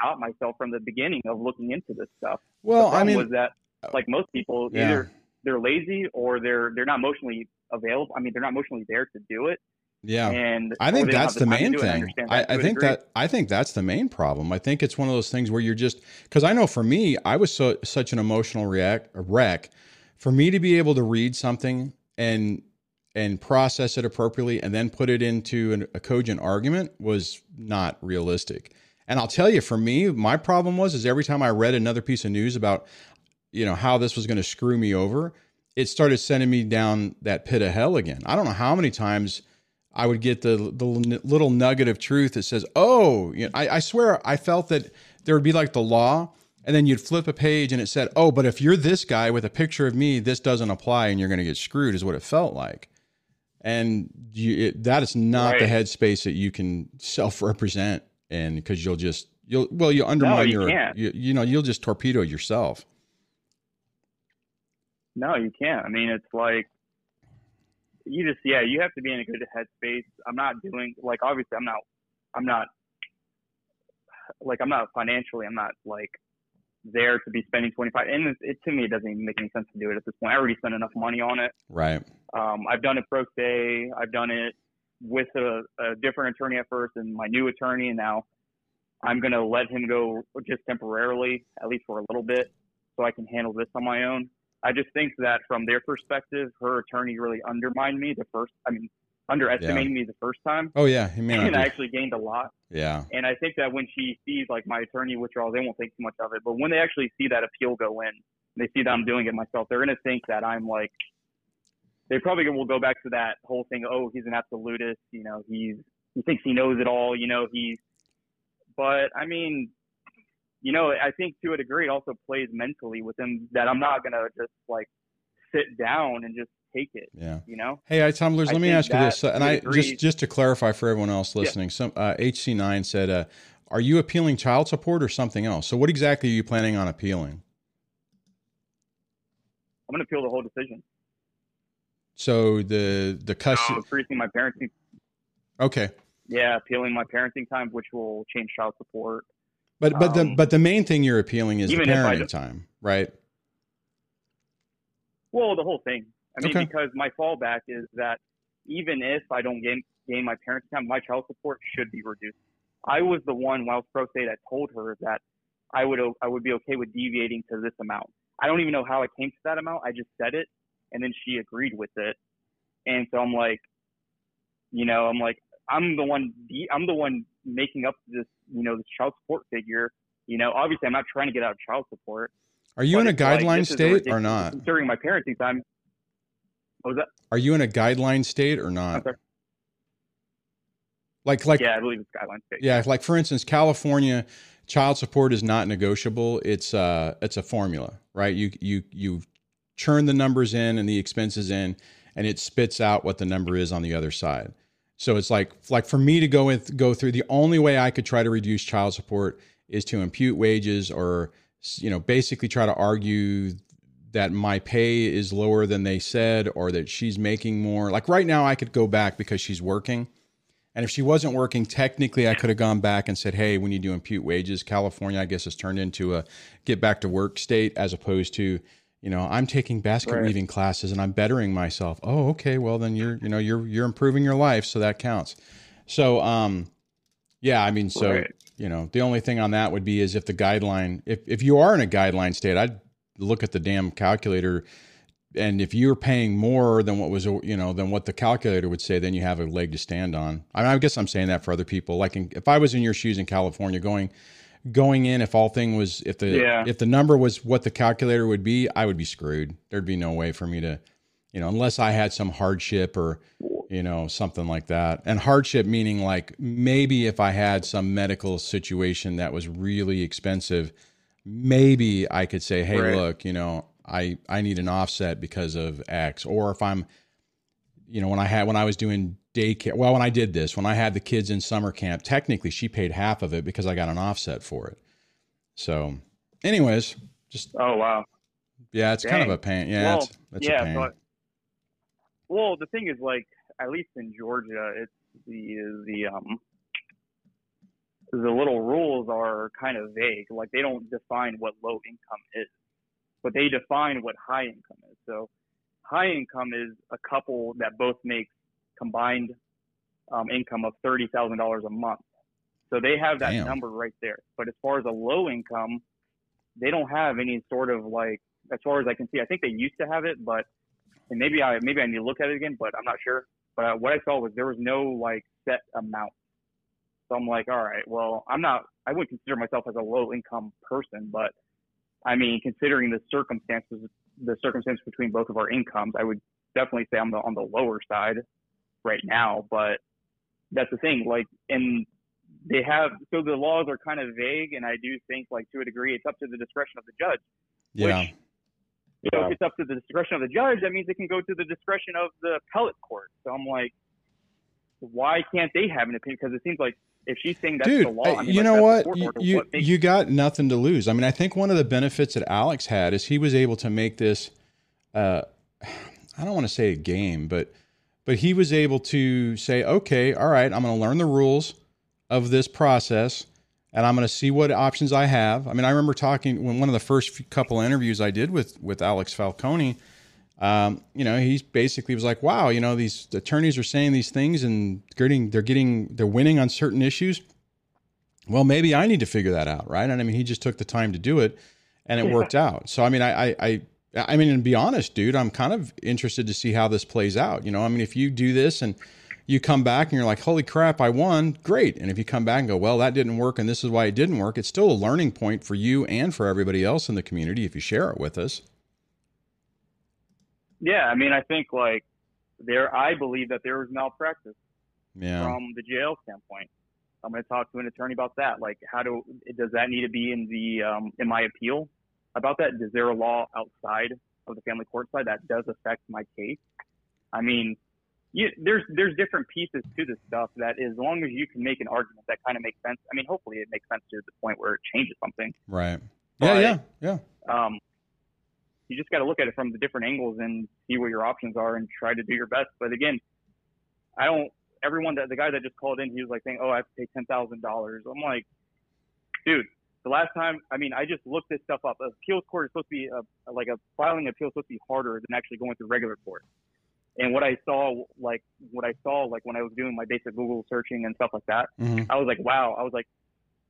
out myself from the beginning of looking into this stuff.
Well, I mean,
was that uh, like most people yeah. either they're lazy or they're they're not emotionally available. I mean, they're not emotionally there to do it.
Yeah, and I think that's the, the main thing. I, I, I think that I think that's the main problem. I think it's one of those things where you're just because I know for me, I was so such an emotional react wreck. For me to be able to read something and and process it appropriately and then put it into an, a cogent argument was not realistic. And I'll tell you, for me, my problem was is every time I read another piece of news about you know how this was going to screw me over, it started sending me down that pit of hell again. I don't know how many times I would get the the little nugget of truth that says, "Oh, you know, I, I swear I felt that there would be like the law." And then you'd flip a page and it said, "Oh, but if you're this guy with a picture of me, this doesn't apply, and you're going to get screwed." Is what it felt like, and you, it, that is not right. the headspace that you can self-represent, and because you'll just you'll well you undermine no, you your you, you know you'll just torpedo yourself.
No, you can't. I mean, it's like you just yeah, you have to be in a good headspace. I'm not doing like obviously I'm not I'm not like I'm not financially I'm not like there to be spending 25 and it, it, to me it doesn't even make any sense to do it at this point. I already spent enough money on it.
Right.
Um, I've done it pro se. I've done it with a, a different attorney at first and my new attorney and now I'm going to let him go just temporarily, at least for a little bit, so I can handle this on my own. I just think that from their perspective, her attorney really undermined me the first. I mean, underestimating yeah. me the first time.
Oh yeah, he may
and I actually gained a lot.
Yeah.
And I think that when she sees like my attorney withdrawal, they won't think too much of it. But when they actually see that appeal go in, they see that I'm doing it myself, they're gonna think that I'm like. They probably will go back to that whole thing. Oh, he's an absolutist. You know, he's he thinks he knows it all. You know, he's. But I mean, you know, I think to a degree it also plays mentally with him that I'm not gonna just like sit down and just take it.
Yeah.
You know.
Hey, iTumblers, let me ask you this, and I degree, just just to clarify for everyone else listening, yeah. some uh, HC9 said, uh, "Are you appealing child support or something else?" So, what exactly are you planning on appealing?
I'm gonna appeal the whole decision.
So the the custody,
uh, increasing my parenting.
Okay.
Yeah, appealing my parenting time, which will change child support.
But but um, the but the main thing you're appealing is the parenting time, right?
Well, the whole thing. I mean, okay. because my fallback is that even if I don't gain gain my parenting time, my child support should be reduced. I was the one while pro se that told her that I would I would be okay with deviating to this amount. I don't even know how I came to that amount. I just said it, and then she agreed with it. And so I'm like, you know, I'm like, I'm the one, de- I'm the one making up this, you know, this child support figure. You know, obviously, I'm not trying to get out of child support.
Are you in a guideline
like,
state or not?
During my parenting time. What was that?
Are you in a guideline state or not? Like, like,
yeah, I believe it's guideline state.
Yeah, like for instance, California, child support is not negotiable. It's uh, it's a formula, right? You you you churn the numbers in and the expenses in, and it spits out what the number is on the other side. So it's like like for me to go with go through the only way I could try to reduce child support is to impute wages or you know basically try to argue that my pay is lower than they said or that she's making more. Like right now I could go back because she's working and if she wasn't working, technically, I could have gone back and said, "Hey, we need to impute wages." California, I guess, has turned into a get back to work state as opposed to, you know, I'm taking basket right. weaving classes and I'm bettering myself. Oh, okay, well then you're, you know, you're you're improving your life, so that counts. So, um, yeah, I mean, so right. you know, the only thing on that would be is if the guideline, if if you are in a guideline state, I'd look at the damn calculator and if you're paying more than what was you know than what the calculator would say then you have a leg to stand on. I, mean, I guess i'm saying that for other people. Like in, if i was in your shoes in california going going in if all thing was if the yeah. if the number was what the calculator would be i would be screwed. There'd be no way for me to you know unless i had some hardship or you know something like that. And hardship meaning like maybe if i had some medical situation that was really expensive maybe i could say hey right. look you know I I need an offset because of X. Or if I'm, you know, when I had when I was doing daycare, well, when I did this, when I had the kids in summer camp, technically she paid half of it because I got an offset for it. So, anyways, just
oh wow,
yeah, it's Dang. kind of a pain. Yeah, well, it's, it's yeah, a pain. But,
well, the thing is, like, at least in Georgia, it's the the um the little rules are kind of vague. Like they don't define what low income is but they define what high income is. So high income is a couple that both make combined um, income of thirty thousand dollars a month. So they have that Damn. number right there. But as far as a low income, they don't have any sort of like, as far as I can see, I think they used to have it, but and maybe I maybe I need to look at it again, but I'm not sure. But uh, what I saw was there was no like set amount. So I'm like, all right, well, I'm not, I wouldn't consider myself as a low income person, but I mean, considering the circumstances, the circumstance between both of our incomes, I would definitely say I'm the, on the lower side right now. But that's the thing, like, and they have so the laws are kind of vague, and I do think, like, to a degree, it's up to the discretion of the judge.
Yeah.
Which, you know, if it's up to the discretion of the judge, that means it can go to the discretion of the appellate court. So I'm like, why can't they have an opinion? Because it seems like if she's saying that's
Dude,
the law, I
mean, you like know what? You, you, what you got nothing to lose. I mean, I think one of the benefits that Alex had is he was able to make this. Uh, I don't want to say a game, but but he was able to say, okay, all right, I'm going to learn the rules of this process, and I'm going to see what options I have. I mean, I remember talking when one of the first couple interviews I did with with Alex Falcone um, you know, he basically was like, "Wow, you know, these attorneys are saying these things and getting they're getting they're winning on certain issues. Well, maybe I need to figure that out, right?" And I mean, he just took the time to do it, and it yeah. worked out. So I mean, I, I I mean, and be honest, dude, I'm kind of interested to see how this plays out. You know, I mean, if you do this and you come back and you're like, holy crap, I won, great. And if you come back and go, well, that didn't work and this is why it didn't work, it's still a learning point for you and for everybody else in the community if you share it with us.
Yeah, I mean, I think like there, I believe that there was malpractice
yeah.
from the jail standpoint. I'm going to talk to an attorney about that. Like, how do does that need to be in the um, in my appeal about that? Is there a law outside of the family court side that does affect my case? I mean, you, there's there's different pieces to this stuff that as long as you can make an argument that kind of makes sense. I mean, hopefully it makes sense to the point where it changes something.
Right. But, yeah. Yeah.
Yeah. Um, you just got to look at it from the different angles and see what your options are and try to do your best. But again, I don't. Everyone that the guy that just called in, he was like saying, "Oh, I have to pay ten thousand dollars." I'm like, dude, the last time, I mean, I just looked this stuff up. Appeals court is supposed to be a, like a filing appeal is supposed to be harder than actually going through regular court. And what I saw, like what I saw, like when I was doing my basic Google searching and stuff like that,
mm-hmm.
I was like, wow. I was like,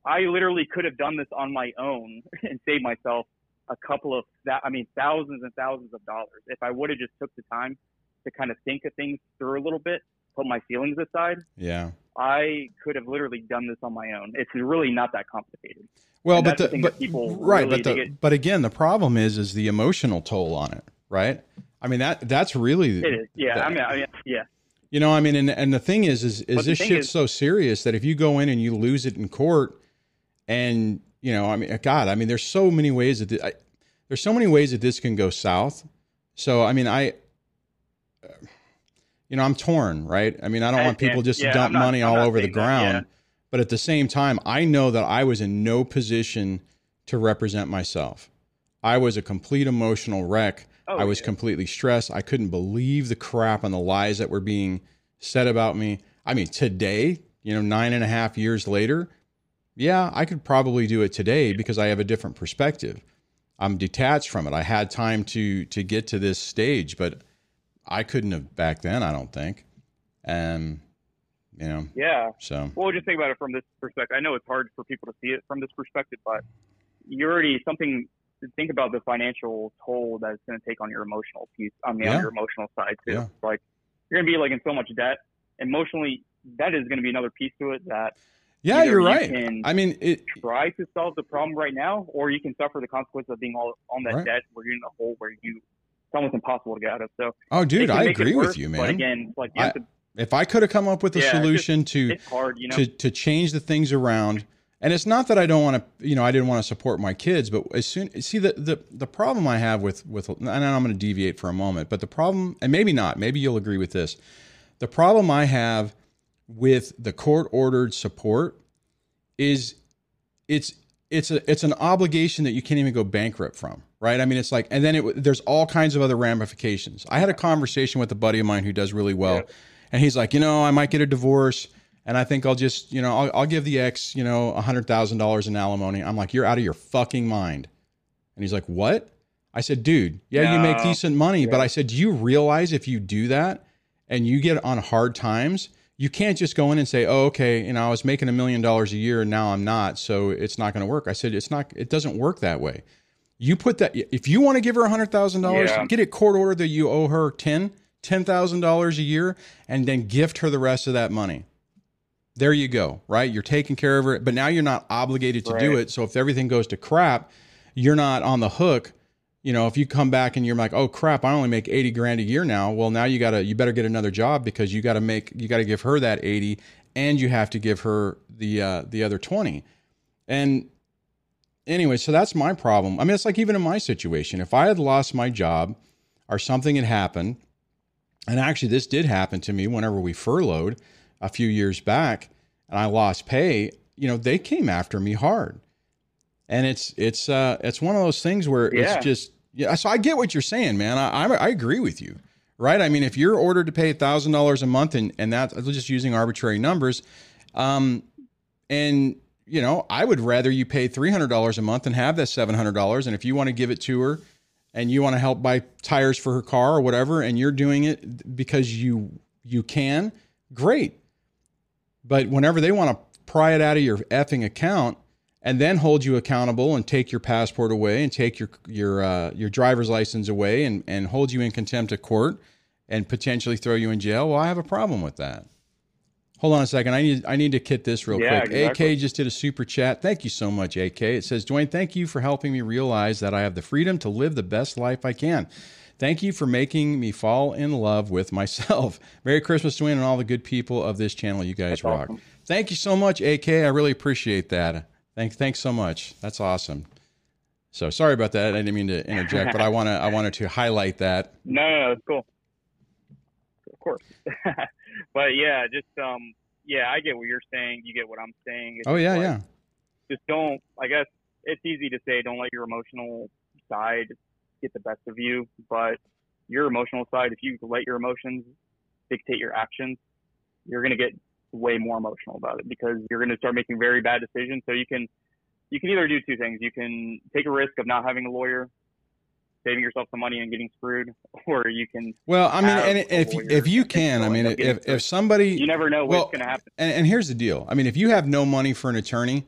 I literally could have done this on my own and saved myself a couple of that I mean thousands and thousands of dollars if I would have just took the time to kind of think of things through a little bit. put my feelings aside,
Yeah.
I could have literally done this on my own. It's really not that complicated.
Well,
And
but
the
the, but
people
right,
really
but the, but again, the problem is is the emotional toll on it, right? I mean that that's really
It is, yeah.
that-
I mean, I mean, yeah,
You know, I mean, and and the thing is, is is
But
this shit's
is-
so serious that if you go in and you lose it in court, and you know, I mean, God, I mean, there's so many ways that thi- I, there's so many ways that this can go south. So, I mean, I, uh, you know, I'm torn, right? I mean, I don't
I
want people
understand.
just to
Yeah,
dump
not-
money
I'm
all over the
saying that,
ground,
yeah.
but at the same time, I know that I was in no position to represent myself. I was a complete emotional wreck.
Oh,
I was
yeah.
completely stressed. I couldn't believe the crap and the lies that were being said about me. I mean, today, you know, nine and a half years later, yeah, I could probably do it today because I have a different perspective. I'm detached from it. I had time to to get to this stage, but I couldn't have back then. I don't think. And you know,
yeah.
so
Well, just think about it from this perspective. I know it's hard for people to see it from this perspective, but you already something. To think about the financial toll that it's going to take on your emotional piece, on the
Yeah.
on your emotional side too.
Yeah.
Like you're going to be like in so much debt. Emotionally, that is going to be another piece to it that
yeah,
Either
you're
you
right. I mean, it.
try to solve the problem right now, or you can suffer the consequences of being all on that
Right.
debt where you're in a hole where you it's almost impossible to get out of. So
Oh, dude, I agree with
worse,
you,
But
man.
again, like you have to,
If I could have come up with a
Yeah, it's just-
solution to
it's hard, you know.
to to change the things around. And it's not that I don't want to, you know, I didn't want to support my kids, but as soon see the the the problem I have with with, and I'm going to deviate for a moment, but the problem, and maybe not, maybe you'll agree with this. The problem I have with the court ordered support is it's it's a it's an obligation that you can't even go bankrupt from, right? I mean, it's like, and then it there's all kinds of other ramifications. I had a conversation with a buddy of mine who does really well,
Yeah.
and he's like, you know, I might get a divorce, and I think I'll just, you know, I'll, I'll give the ex, you know, a hundred thousand dollars in alimony. I'm like, you're out of your fucking mind, and he's like, what? I said, dude, yeah, you make decent money, but I said, do you realize if you do that and you get on hard times, you can't just go in and say, "Oh, okay, you know, I was making a million dollars a year and now I'm not, so it's not going to work." I said, "It's not. It doesn't work that way. You put that if you want to give her a hundred thousand dollars,
Yeah.
get it court order that you owe her ten ten thousand dollars a year, and then gift her the rest of that money. There you go. Right, you're taking care of her, but now you're not obligated to do it. So if everything goes to crap, you're not on the hook you know, if you come back and you're like, oh crap, I only make 80 grand a year now. Well, now you gotta, you better get another job because you gotta make, you gotta give her that 80 and you have to give her the, uh, the other 20. And anyway, so that's my problem. I mean, it's like even in my situation, if I had lost my job or something had happened, and actually this did happen to me whenever we furloughed a few years back and I lost pay, you know, they came after me hard and it's it's uh it's one of those things where
Yeah.
it's just yeah. So I get what you're saying, man. I I, I agree with you, right? I mean, if you're ordered to pay thousand dollars a month, and and that's just using arbitrary numbers, um, and you know, I would rather you pay three hundred dollars a month and have that seven hundred dollars, and if you want to give it to her, and you want to help buy tires for her car or whatever, and you're doing it because you you can, great. But whenever they want to pry it out of your effing account and then hold you accountable and take your passport away and take your your uh, your driver's license away and and hold you in contempt of court and potentially throw you in jail, well, I have a problem with that. Hold on a second. I need I need to kit this real
Yeah,
quick.
exactly.
AK just did a super chat. Thank you so much, AK. It says, Duane, thank you for helping me realize that I have the freedom to live the best life I can. Thank you for making me fall in love with myself. Merry Christmas, Duane, and all the good people of this channel. You guys
That's
rock.
awesome.
Thank you so much, AK. I really appreciate that. Thank, thanks so much. That's awesome. So sorry about that. I didn't mean to interject, but I want to I wanted to highlight that.
No, no, no, it's cool. Of course. but yeah, just um yeah, I get what you're saying. You get what I'm saying. It's
Oh yeah,
like,
yeah.
Just don't I guess it's easy to say don't let your emotional side get the best of you, but your emotional side, if you let your emotions dictate your actions, you're gonna get way more emotional about it because you're gonna start making very bad decisions. So you can you can either do two things. You can take a risk of not having a lawyer, saving yourself some money and getting screwed, or you can
Well, I mean, and if
lawyer
if you can, I mean, if if somebody
you never know
Well,
what's gonna happen.
And, and here's the deal. I mean, if you have no money for an attorney,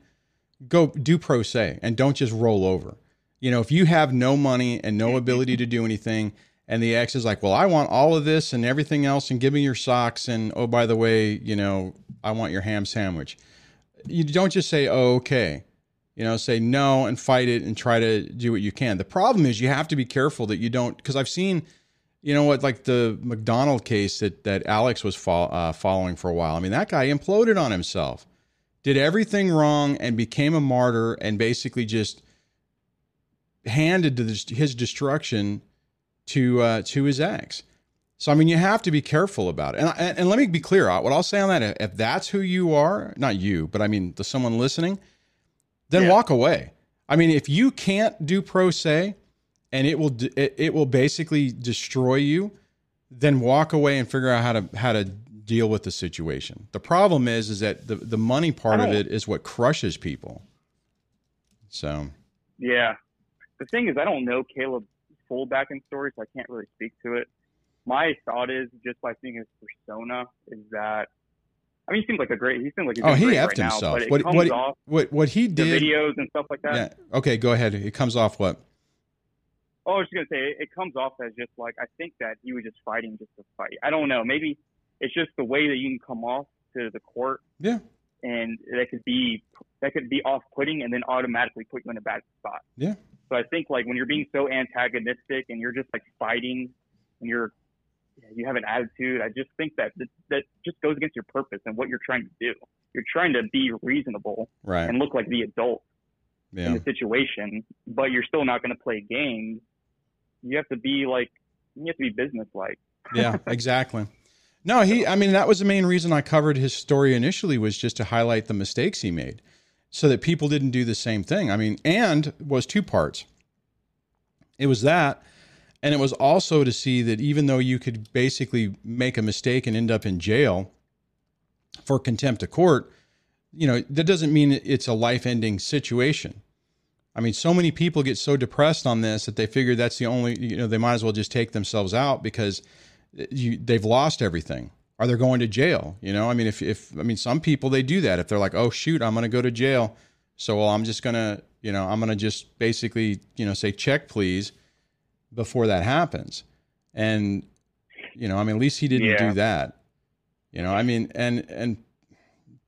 go do pro se and don't just roll over. You know, if you have no money and no ability to do anything, and the ex is like, "Well, I want all of this and everything else, and give me your socks, and oh, by the way, you know, I want your ham sandwich." You don't just say, "Oh, okay." You know, say no and fight it and try to do what you can. The problem is you have to be careful that you don't, because I've seen, you know what, like the McDonald case that that Alex was fo- uh, following for a while. I mean, that guy imploded on himself, did everything wrong, and became a martyr, and basically just handed to his destruction to uh, to his ex. So I mean, you have to be careful about it. And, and, and let me be clear. What I'll say on that, if that's who you are, not you, but I mean the someone listening, then
Yeah.
walk away. I mean, if you can't do pro se, and it will it, it will basically destroy you, then walk away and figure out how to how to deal with the situation. The problem is is that the the money part of it is what crushes people. So
Yeah. The thing is, I don't know Caleb's full back end story, so I can't really speak to it. My thought is, just by seeing his persona, is that I mean, he seems like a great. He seems like he's
oh, he effed
right now,
himself.
it
what what
off
what what he
the
did?
videos and stuff like that.
Yeah. Okay, go ahead. It comes off what?
Oh, I was just gonna say it, it comes off as just like I think that he was just fighting just to fight. I don't know. Maybe it's just the way that you can come off to the court,
Yeah.
and that could be that could be off putting, and then automatically put you in a bad spot.
Yeah.
So I think like when you're being so antagonistic and you're just like fighting, and you're you have an attitude, I just think that that, that just goes against your purpose and what you're trying to do. You're trying to be reasonable
Right.
and look like the adult in the situation, but you're still not going to play games. You have to be like, you have to be businesslike.
yeah, exactly. No, he I mean that was the main reason I covered his story initially was just to highlight the mistakes he made so that people didn't do the same thing. I mean, and was two parts. It was that and it was also to see that even though you could basically make a mistake and end up in jail for contempt of court, you know, that doesn't mean it's a life-ending situation. I mean, so many people get so depressed on this that they figure that's the only, you know, they might as well just take themselves out because uh, you, they've lost everything or they're going to jail. You know, I mean, if, if, I mean, some people, they do that. If they're like, oh, shoot, I'm going to go to jail. So, well, I'm just going to, you know, I'm going to just basically, you know, say check, please, before that happens. And, you know, I mean, at least he didn't
Yeah.
do that. You know, I mean, and, and,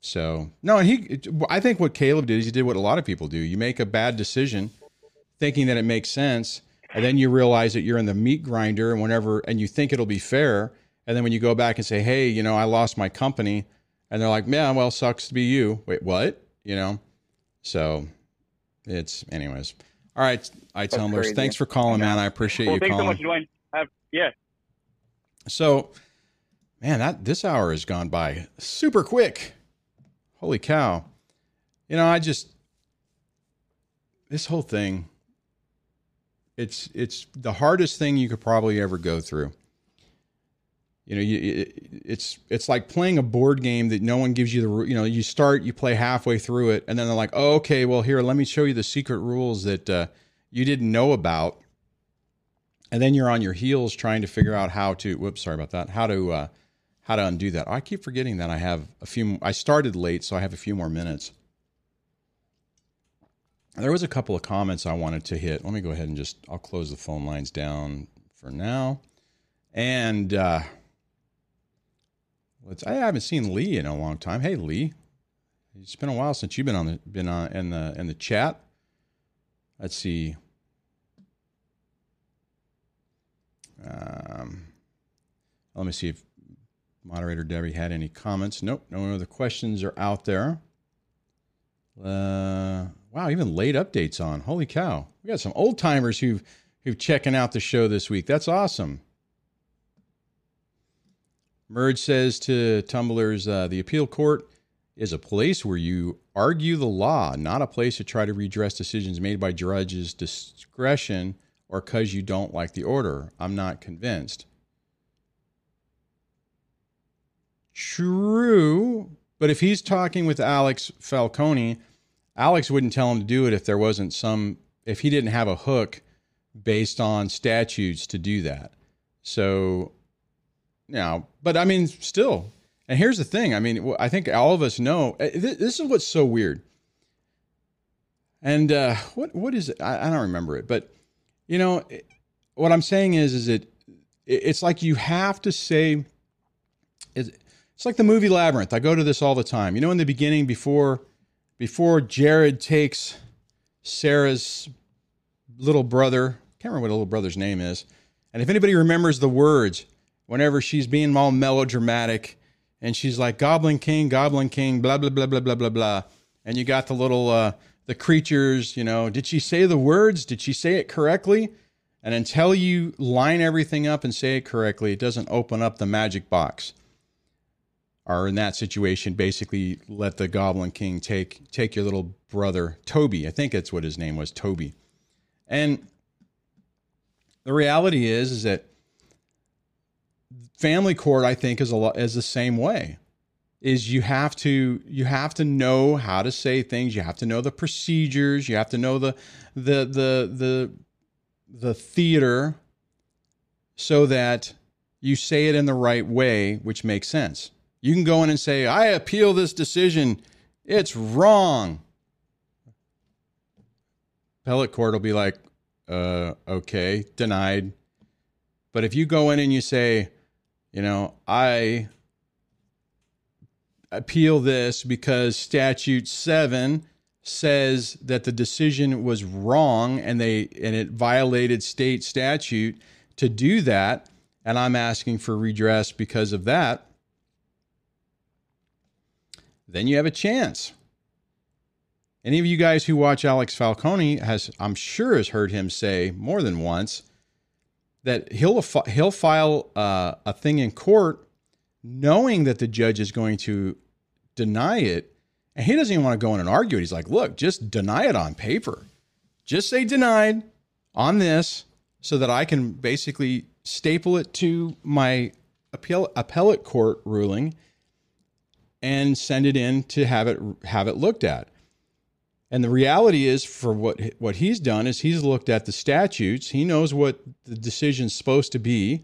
so no, and he, I think what Caleb did is he did what a lot of people do. You make a bad decision, thinking that it makes sense, and then you realize that you're in the meat grinder, and whenever, and you think it'll be fair, and then when you go back and say, hey, you know, I lost my company, and they're like, man, well, sucks to be you. Wait, what? You know, so it's, anyways. All right, I tumblers. Thanks for calling, man. I appreciate
Well,
you
thanks so
calling.
much, Duane. Have, yeah,
So, man, that this hour has gone by super quick. Holy cow. You know, I just this whole thing it's it's the hardest thing you could probably ever go through. You know, you, it, it's it's like playing a board game that no one gives you the you know you start you play halfway through it and then they're like oh, okay well here let me show you the secret rules that uh, you didn't know about. And then you're on your heels trying to figure out how to whoops sorry about that how to uh, how to undo that. I keep forgetting that i have a few i started late so i have a few more minutes. There was a couple of comments i wanted to hit. Let me go ahead and just i'll close the phone lines down for now. And uh let's i haven't seen lee in a long time hey lee it's been a while since you've been on the been on in the in the chat let's see Um, let me see if moderator Debbie had any comments. Nope, no other questions are out there. Uh, wow, even late updates on. Holy cow, we got some old timers who've who've checking out the show this week. That's awesome. Merge says to tumblers, uh, the appeal court is a place where you argue the law, not a place to try to redress decisions made by judges' discretion or because you don't like the order. I'm not convinced. True, but if he's talking with Alex Falcone, Alex wouldn't tell him to do it if there wasn't some, if he didn't have a hook based on statutes to do that. So, now, but I mean, still, and here's the thing I mean, I think all of us know uh, this is what's so weird. And uh, what what is it? I, I don't remember it, but you know, what I'm saying is, is that it's like you have to say it's like the movie Labyrinth. I go to this all the time. You know, in the beginning, before before Jareth takes Sarah's little brother, I can't remember what little brother's name is, and if anybody remembers the words, whenever she's being all melodramatic, and she's like Goblin King, Goblin King, blah blah blah blah blah blah blah, and you got the little uh, the creatures. You know, did she say the words? Did she say it correctly? And until you line everything up and say it correctly, it doesn't open up the magic box. Or in that situation, basically let the Goblin King take take your little brother Toby. I think that's what his name was, Toby. And the reality is, is that family court, I think, is a lot is the same way. Is you have to you have to know how to say things. You have to know the procedures. You have to know the the the the the theater so that you say it in the right way, which makes sense. You can go in and say, I appeal this decision. It's wrong. Appellate court will be like, uh, okay, denied. But if you go in and you say, you know, I appeal this because statute seven says that the decision was wrong and they and it violated state statute to do that. And I'm asking for redress because of that. Then you have a chance. Any of you guys who watch Alex Falcone has I'm sure has heard him say more than once that he'll he'll file uh, a thing in court knowing that the judge is going to deny it and he doesn't even want to go in and argue it. He's like, look, just deny it on paper. Just say denied on this so that I can basically staple it to my appeal, appellate court ruling and send it in to have it have it looked at. And the reality is for what what he's done is he's looked at the statutes. He knows what the decision's supposed to be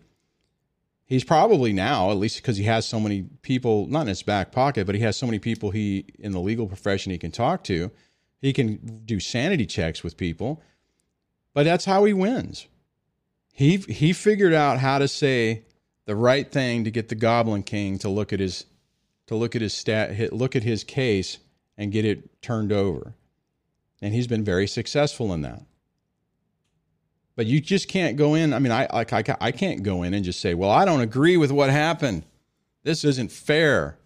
he's probably now, at least because he has so many people, not in his back pocket, but he has so many people he in the legal profession he can talk to. He can do sanity checks with people, but that's how he wins. He he figured out how to say the right thing to get the Goblin King to look at his to look at his stat look at his case and get it turned over. And he's been very successful in that. But you just can't go in. I mean, I like I, I can't go in and just say, "Well, I don't agree with what happened. This isn't fair.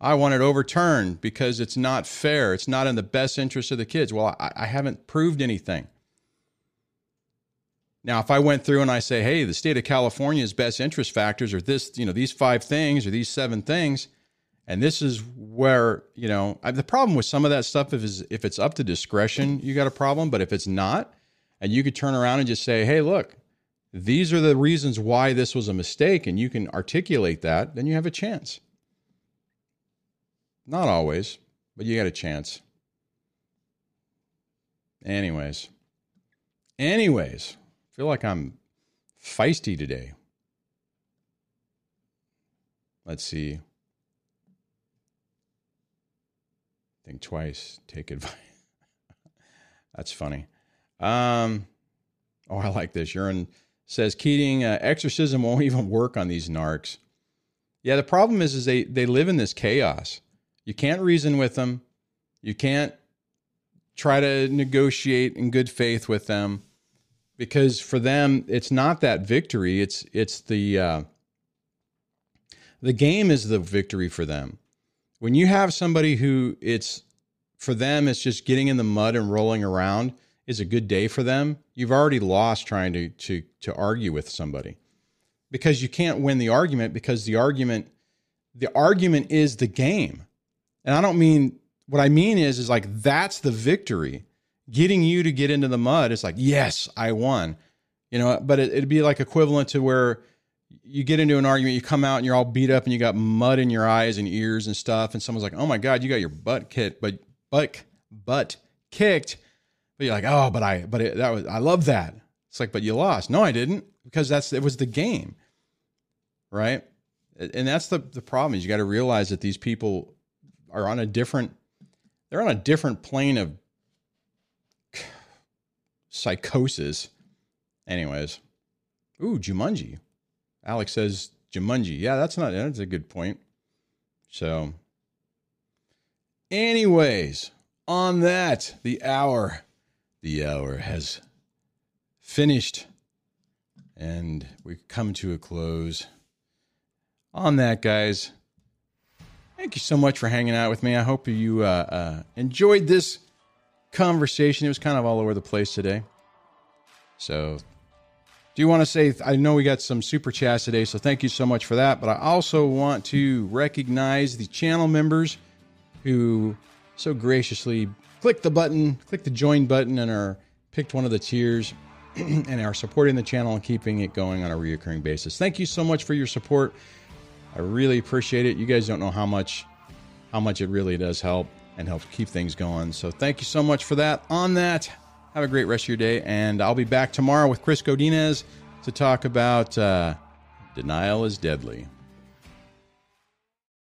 I want it overturned because it's not fair. It's not in the best interest of the kids." Well, I, I haven't proved anything. Now, if I went through and I say, "Hey, the state of California's best interest factors are this, you know, these five things or these seven things," and this is where you know the problem with some of that stuff is if it's up to discretion, you got a problem. But if it's not, and you could turn around and just say, hey, look, these are the reasons why this was a mistake, and you can articulate that, then you have a chance. Not always, but you got a chance. Anyways, anyways, I feel like I'm feisty today. Let's see. Think twice, take advice. That's funny. Um, oh, I like this. Urine says Keating uh, exorcism won't even work on these narcs. Yeah, the problem is, is they they live in this chaos. You can't reason with them. You can't try to negotiate in good faith with them because for them it's not that victory. It's it's the uh, the game is the victory for them. When you have somebody who it's for them, it's just getting in the mud and rolling around is a good day for them, you've already lost trying to to to argue with somebody. Because you can't win the argument because the argument the argument is the game. And I don't mean what I mean is is like that's the victory. Getting you to get into the mud is like, yes, I won. You know, but it, it'd be like equivalent to where you get into an argument, you come out and you're all beat up and you got mud in your eyes and ears and stuff, and someone's like, "Oh my god, you got your butt kicked," but butt butt kicked but you're like, oh, but I, but it, that was, I love that. It's like, but you lost. No, I didn't, because that's it was the game, right? And that's the the problem is you got to realize that these people are on a different, they're on a different plane of psychosis. Anyways, ooh, Jumanji. Alex says Jumanji. Yeah, that's not that's a good point. So, anyways, on that, the hour, the hour has finished, and we come to a close. On that, guys, thank you so much for hanging out with me. I hope you uh, uh, enjoyed this conversation. It was kind of all over the place today. So, do you want to say, I know we got some super chats today, so thank you so much for that. But I also want to recognize the channel members who so graciously clicked the button, clicked the join button, and are picked one of the tiers and are supporting the channel and keeping it going on a reoccurring basis. Thank you so much for your support. I really appreciate it. You guys don't know how much how much it really does help and helps keep things going. So thank you so much for that. On that, have a great rest of your day, and I'll be back tomorrow with Chris Godinez to talk about uh, denial is deadly.